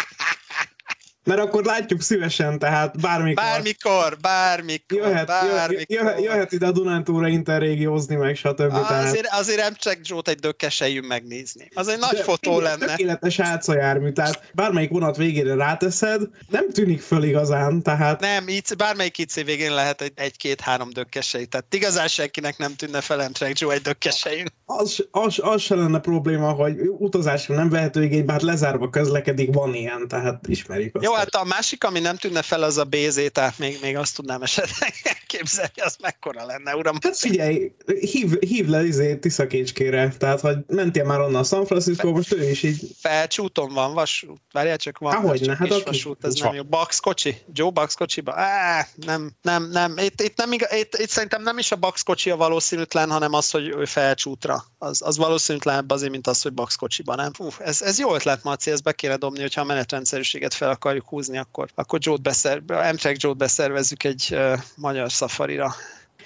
mert akkor látjuk szívesen, tehát bármikor. Bármikor, bármikor, Jöhet, bármikor. jöhet, jöhet ide a Dunántúra interrégiózni, meg stb. Azért, azért nem csak Zsót egy dökkesejünk megnézni. Az egy nagy De fotó igen, lenne. Tökéletes átszajármű, tehát bármelyik vonat végére ráteszed, nem tűnik föl igazán, tehát Nem, így, bármelyik IC végén lehet egy, egy-két-három dökkesej. Tehát igazán senkinek nem tűnne fel Amtrak Joe egy dökkesejünk. az, az, az se lenne probléma, hogy utazásra nem vehető igénybe, hát lezárva közlekedik, van ilyen, tehát ismerjük azt. Jó, hát a másik, ami nem tűnne fel, az a BZ, tehát még, még azt tudnám esetleg elképzelni, az mekkora lenne, uram. Hát figyelj, hív, hív le izé Tiszakécskére, tehát hogy mentél már onnan San Francisco, most ő is így, Felcsúton van vasút. Várjál csak, van Há, hogyne, csak hát akkor- vasút, ez nem jó. Bax kocsi? Joe Bax kocsiba? Á, nem, nem, nem. Itt, itt, nem igaz, itt, itt, szerintem nem is a Bax kocsi a valószínűtlen, hanem az, hogy ő felcsútra. Az, az valószínűtlenebb azért, mint az, hogy Bax kocsiba, nem? Fú, ez, ez jó ötlet, Marci, ezt be kéne dobni, hogyha a menetrendszerűséget fel akarjuk húzni, akkor, akkor Joe-t beszer, Amtrak Joe-t beszervezzük egy uh, magyar szafarira.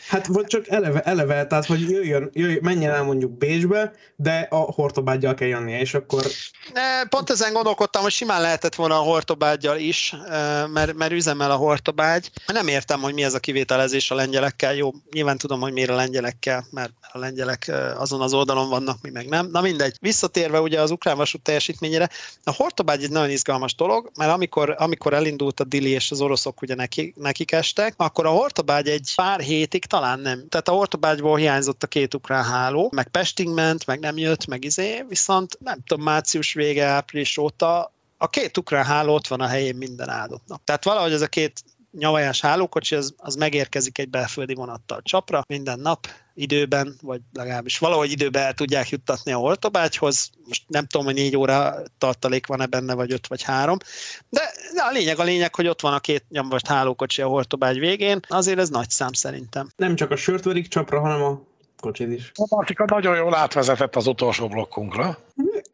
Hát vagy csak eleve, eleve tehát hogy jöjjön, jöjjön, menjen el mondjuk Bécsbe, de a hortobágyjal kell jönnie, és akkor Ne, Pont ezen gondolkodtam, hogy simán lehetett volna a hortobágyjal is, mert, mert üzemel a hortobágy. Nem értem, hogy mi ez a kivételezés a lengyelekkel. Jó, nyilván tudom, hogy miért a lengyelekkel, mert a lengyelek azon az oldalon vannak, mi meg nem. Na mindegy. Visszatérve ugye az ukrán vasút teljesítményére, a hortobágy egy nagyon izgalmas dolog, mert amikor, amikor elindult a Dili és az oroszok ugye neki, nekik estek, akkor a hortobágy egy pár hétig talán nem. Tehát a hortobágyból hiányzott a két ukrán háló, meg Pestig ment, meg nem jött, meg izé, viszont nem tudom, március vége, április óta a két ukrán háló ott van a helyén minden áldott nap. Tehát valahogy ez a két nyavajás hálókocsi, az, az megérkezik egy belföldi vonattal csapra minden nap, időben, vagy legalábbis valahogy időben el tudják juttatni a Hortobágyhoz. Most nem tudom, hogy négy óra tartalék van-e benne, vagy öt, vagy három. De, de a lényeg a lényeg, hogy ott van a két nyomvast hálókocsi a Hortobágy végén. Azért ez nagy szám szerintem. nem csak a sört verik csapra, hanem a kocsit is. A Martika nagyon jól átvezetett az utolsó blokkunkra.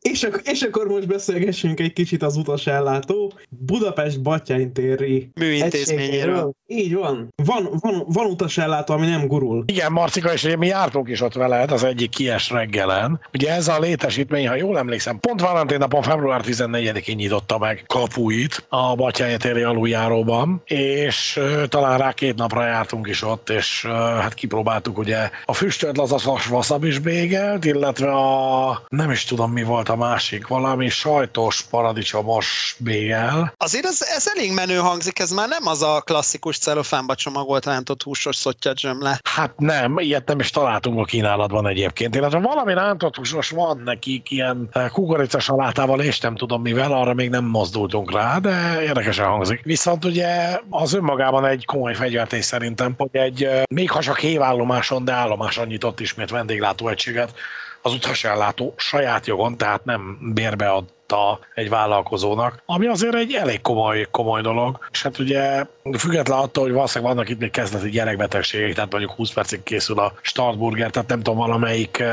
És, ak- és akkor most beszélgessünk egy kicsit az utasellátó Budapest Batyány téri Műintézményéről. Így van. Van, van, van utasellátó, ami nem gurul. Igen, Marcika, és mi jártunk is ott veled az egyik kies reggelen. Ugye ez a létesítmény, ha jól emlékszem, pont Valentin napon február 14-én nyitotta meg kapuit a Batyányi téri aluljáróban, és talán rá két napra jártunk is ott, és hát kipróbáltuk ugye a füstölt lazas vasabis bégelt, illetve a nem is tudom mi volt a másik, valami sajtos paradicsomos bégel. Azért ez, ez elég menő hangzik, ez már nem az a klasszikus celofánba csomagolt rántott húsos szottya zsömle. Hát nem, ilyet nem is találtunk a kínálatban egyébként, illetve valami rántott húsos van nekik, ilyen eh, kukoricasalátával és nem tudom mivel, arra még nem mozdultunk rá, de érdekesen hangzik. Viszont ugye az önmagában egy komoly fegyvertés szerintem, hogy egy eh, még ha csak hévállomáson, de állomáson nyitott ismét vendéglátóegységet az utasellátó saját jogon, tehát nem bérbe adta egy vállalkozónak, ami azért egy elég komoly, komoly dolog. És hát ugye független attól, hogy valószínűleg vannak itt még kezdeti gyerekbetegségek, tehát mondjuk 20 percig készül a startburger, tehát nem tudom, valamelyik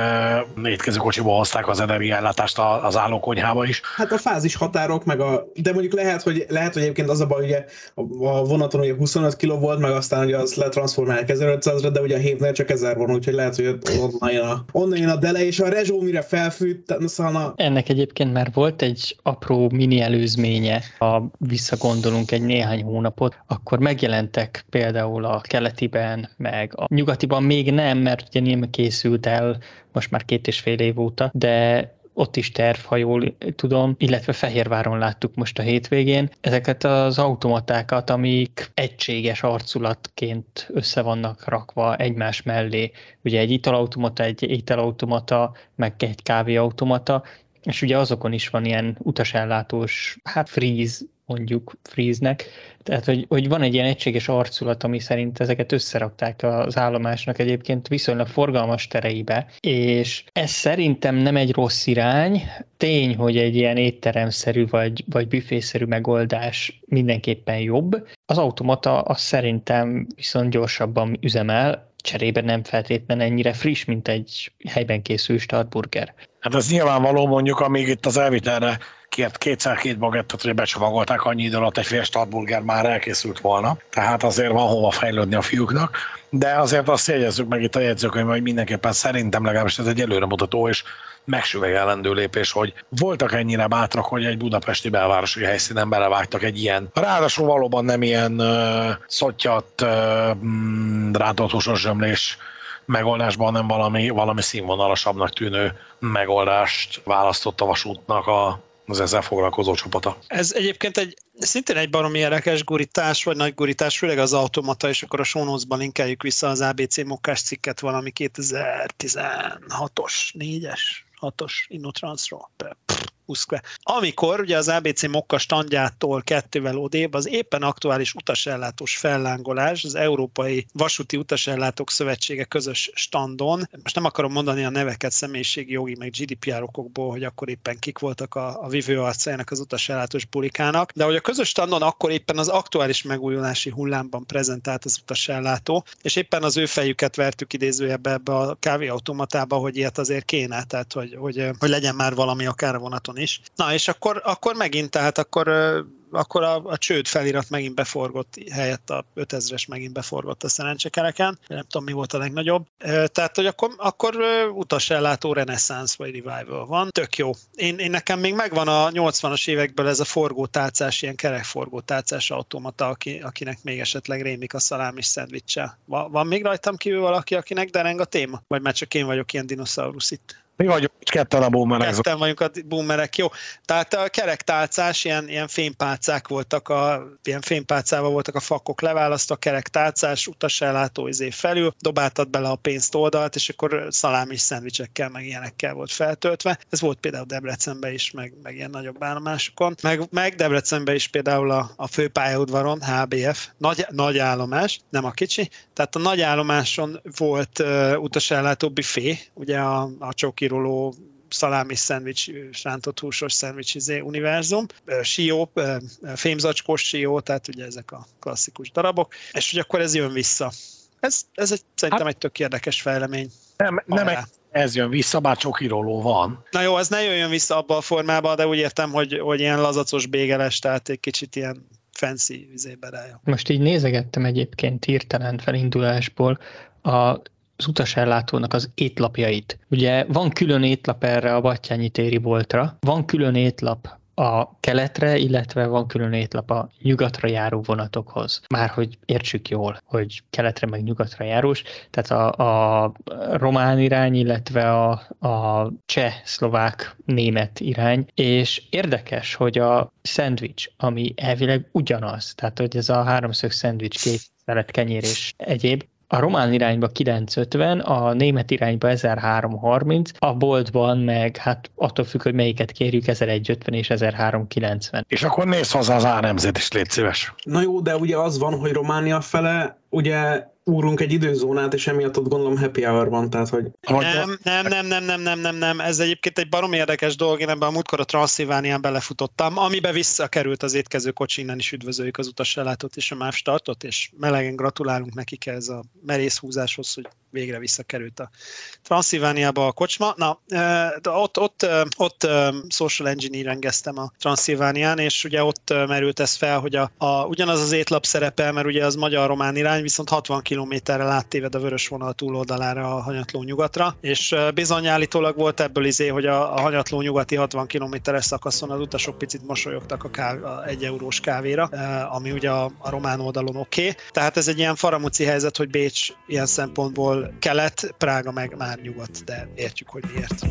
uh, étkezőkocsiból hozták az energiállátást a- az állókonyhába is. Hát a fázis határok, meg a, de mondjuk lehet, hogy, lehet, hogy egyébként az a baj, ugye a, vonaton ugye 25 kg volt, meg aztán ugye az letransformálják 1500-ra, de ugye a hévnél csak 1000 van, úgyhogy lehet, hogy onnan jön a, onnan jön a dele, és a rezsó mire felfűt, szóval a, Ennek egyébként már volt egy apró mini előzménye, ha visszagondolunk egy néhány hónapot, akkor megjelentek például a keletiben, meg a nyugatiban még nem, mert ugye nem készült el most már két és fél év óta, de ott is terv, ha jól tudom, illetve Fehérváron láttuk most a hétvégén, ezeket az automatákat, amik egységes arculatként össze vannak rakva egymás mellé. Ugye egy italautomata, egy ételautomata, meg egy kávéautomata, és ugye azokon is van ilyen utasellátós, hát freeze, mondjuk freeze-nek, tehát hogy, hogy van egy ilyen egységes arculat, ami szerint ezeket összerakták az állomásnak egyébként viszonylag forgalmas tereibe, és ez szerintem nem egy rossz irány, tény, hogy egy ilyen étteremszerű vagy, vagy büfészerű megoldás mindenképpen jobb. Az automata az szerintem viszont gyorsabban üzemel, cserébe nem feltétlenül ennyire friss, mint egy helyben készül startburger. Hát ez nyilvánvaló mondjuk, amíg itt az elvitelre kért kétszer két bagettet, hogy becsomagolták annyi idő alatt egy fél startburger már elkészült volna. Tehát azért van hova fejlődni a fiúknak. De azért azt jegyezzük meg itt a jegyzőkönyvben, hogy mindenképpen szerintem legalábbis ez egy előremutató, és megsüvegelendő lépés, hogy voltak ennyire bátrak, hogy egy budapesti belvárosi helyszínen belevágtak egy ilyen, ráadásul valóban nem ilyen uh, szottyat, uh, rántott húsos zsömlés megoldásban, nem valami, valami színvonalasabbnak tűnő megoldást választott a vasútnak a, az ezzel foglalkozó csapata. Ez egyébként egy szintén egy baromi érdekes gurítás, vagy nagy gurítás, főleg az automata, és akkor a show linkeljük vissza az ABC mokkás cikket valami 2016-os, 4-es, 6-os Innotransról. Uszkve. Amikor ugye az ABC Mokka standjától kettővel odébb az éppen aktuális utasellátós fellángolás, az Európai Vasúti Utasellátók Szövetsége közös standon, most nem akarom mondani a neveket személyiségi jogi, meg GDPR okokból, hogy akkor éppen kik voltak a, a vívő arcájának az utasellátós bulikának, de hogy a közös standon akkor éppen az aktuális megújulási hullámban prezentált az utasellátó, és éppen az ő fejüket vertük idézőjebbe ebbe a kávéautomatába, hogy ilyet azért kéne, tehát hogy, hogy, hogy legyen már valami akár a vonaton is. Na, és akkor, akkor megint, tehát akkor akkor a, a csőd felirat megint beforgott, helyett a 5000-es megint beforgott a szerencsekereken, nem tudom mi volt a legnagyobb. Tehát, hogy akkor, akkor utasellátó reneszánsz vagy revival van, tök jó. Én, én nekem még megvan a 80-as évekből ez a forgótálcás, ilyen kerekforgótálcás automata, aki, akinek még esetleg rémik a szalám és szendvicse. Van, van még rajtam kívül valaki, akinek dereng a téma? Vagy már csak én vagyok ilyen dinoszaurusz itt? Mi vagyunk ketten a boomerek. Ketten vagyunk a boomerek, jó. Tehát a kerektálcás, ilyen, ilyen fénypálcák voltak, a, ilyen fénypálcával voltak a fakok leválasztva, kerektálcás, utasellátó izé felül, dobáltad bele a pénzt oldalt, és akkor szalámi szendvicsekkel, meg ilyenekkel volt feltöltve. Ez volt például Debrecenben is, meg, meg ilyen nagyobb állomásokon. Meg, meg Debrecenben is például a, a főpályaudvaron, HBF, nagy, nagy állomás, nem a kicsi, tehát a nagy állomáson volt uh, utasellátó büfé, ugye a, a csoki kiroló szalámi szendvics, rántott húsos szendvics izé, univerzum, sió, fémzacskós sió, tehát ugye ezek a klasszikus darabok, és hogy akkor ez jön vissza. Ez, ez egy, szerintem hát, egy tök érdekes fejlemény. Nem, nem egy, ez jön vissza, bár csokiróló van. Na jó, ez ne jöjjön vissza abba a formába, de úgy értem, hogy, hogy ilyen lazacos bégeles, tehát egy kicsit ilyen fancy vizébe Most így nézegettem egyébként hirtelen felindulásból a az utasellátónak az étlapjait. Ugye van külön étlap erre a Battyányi téri boltra, van külön étlap a keletre, illetve van külön étlap a nyugatra járó vonatokhoz. Már hogy értsük jól, hogy keletre meg nyugatra járós, tehát a, a román irány, illetve a, a cseh, szlovák, német irány, és érdekes, hogy a szendvics, ami elvileg ugyanaz, tehát hogy ez a háromszög szendvics, két szelet kenyér és egyéb, a román irányba 950, a német irányba 1330, a boltban meg hát attól függ, hogy melyiket kérjük, 1150 és 1390. És akkor nézz hozzá az árnemzét is, légy szíves. Na jó, de ugye az van, hogy Románia fele ugye úrunk egy időzónát, és emiatt ott gondolom happy hour van, tehát hogy... Nem, nem, nem, nem, nem, nem, nem, nem, ez egyébként egy barom érdekes dolog, én ebben a múltkor a Transzilvánián belefutottam, amiben visszakerült az étkező kocsi, innen is üdvözöljük az utassálátot és a MÁV startot, és melegen gratulálunk nekik ez a merész húzáshoz, hogy végre visszakerült a Transzilvániába a kocsma. Na, ott, ott, ott social engineering-eztem a Transzilvánián, és ugye ott merült ez fel, hogy a, a, ugyanaz az étlap szerepel, mert ugye az magyar-román irány, viszont 60 kilométerrel áttéved a vörös vonal túloldalára a hanyatló nyugatra, és bizony állítólag volt ebből izé, hogy a, a hanyatló nyugati 60 kilométeres szakaszon az utasok picit mosolyogtak a, káv, a egy eurós kávéra, ami ugye a, a román oldalon oké. Okay. Tehát ez egy ilyen faramuci helyzet, hogy Bécs ilyen szempontból kelet, Prága meg már nyugat, de értjük, hogy miért.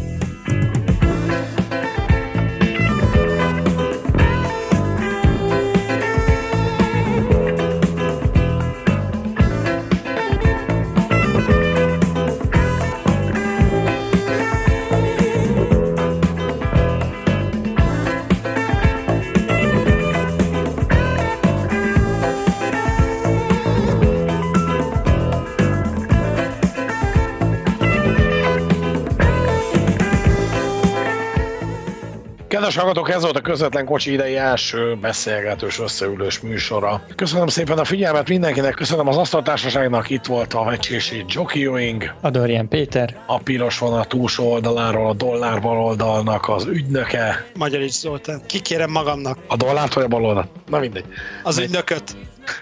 Kedves hallgatók, ez volt a közvetlen kocsi idei első beszélgetős összeülős műsora. Köszönöm szépen a figyelmet mindenkinek, köszönöm az asztaltársaságnak, itt volt a Vecsési Jockeying. A Dorian Péter. A piros van a túlsó oldaláról, a dollár baloldalnak az ügynöke. Magyarics Zoltán. Kikérem magamnak. A dollárt vagy a baloldalt? Na mindegy. Az ügynököt.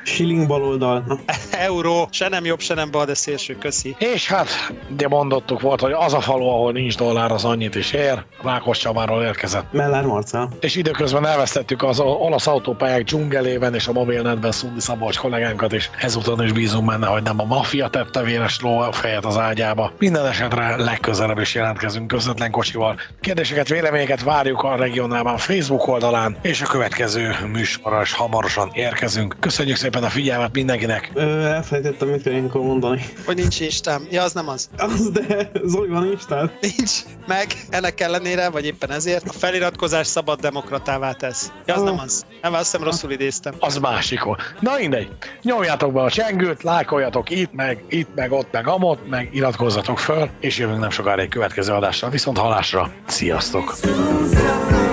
Shilling baloldal. Euró, se nem jobb, se nem bal, de szélső, köszi. És hát, ugye mondottuk volt, hogy az a falu, ahol nincs dollár, az annyit is ér. Rákos Csabáról érkezett. Mellár Marcel. És időközben elvesztettük az olasz autópályák dzsungelében és a mobilnetben Szundi Szabolcs kollégánkat, és ezúton is bízunk benne, hogy nem a maffia tette véres fejet az ágyába. Minden esetre legközelebb is jelentkezünk közvetlen kocsival. Kérdéseket, véleményeket várjuk a regionálban Facebook oldalán, és a következő műsorra is hamarosan érkezünk. Köszönjük szépen a figyelmet mindenkinek! Ö, elfelejtettem, mit kell ilyenkor mondani. Hogy nincs Instám. Ja, az nem az. Az, de Zoli van Instán. Nincs. Meg ennek ellenére, vagy éppen ezért, a feliratkozás szabad demokratává tesz. Ja, az Ah. nem az. Nem, azt hiszem rosszul idéztem. Az másikon. Na mindegy, nyomjátok be a csengőt, lájkoljatok itt, meg itt, meg ott, meg amott, meg iratkozzatok föl, és jövünk nem sokára egy következő adással. Viszont halásra, sziasztok! Soon,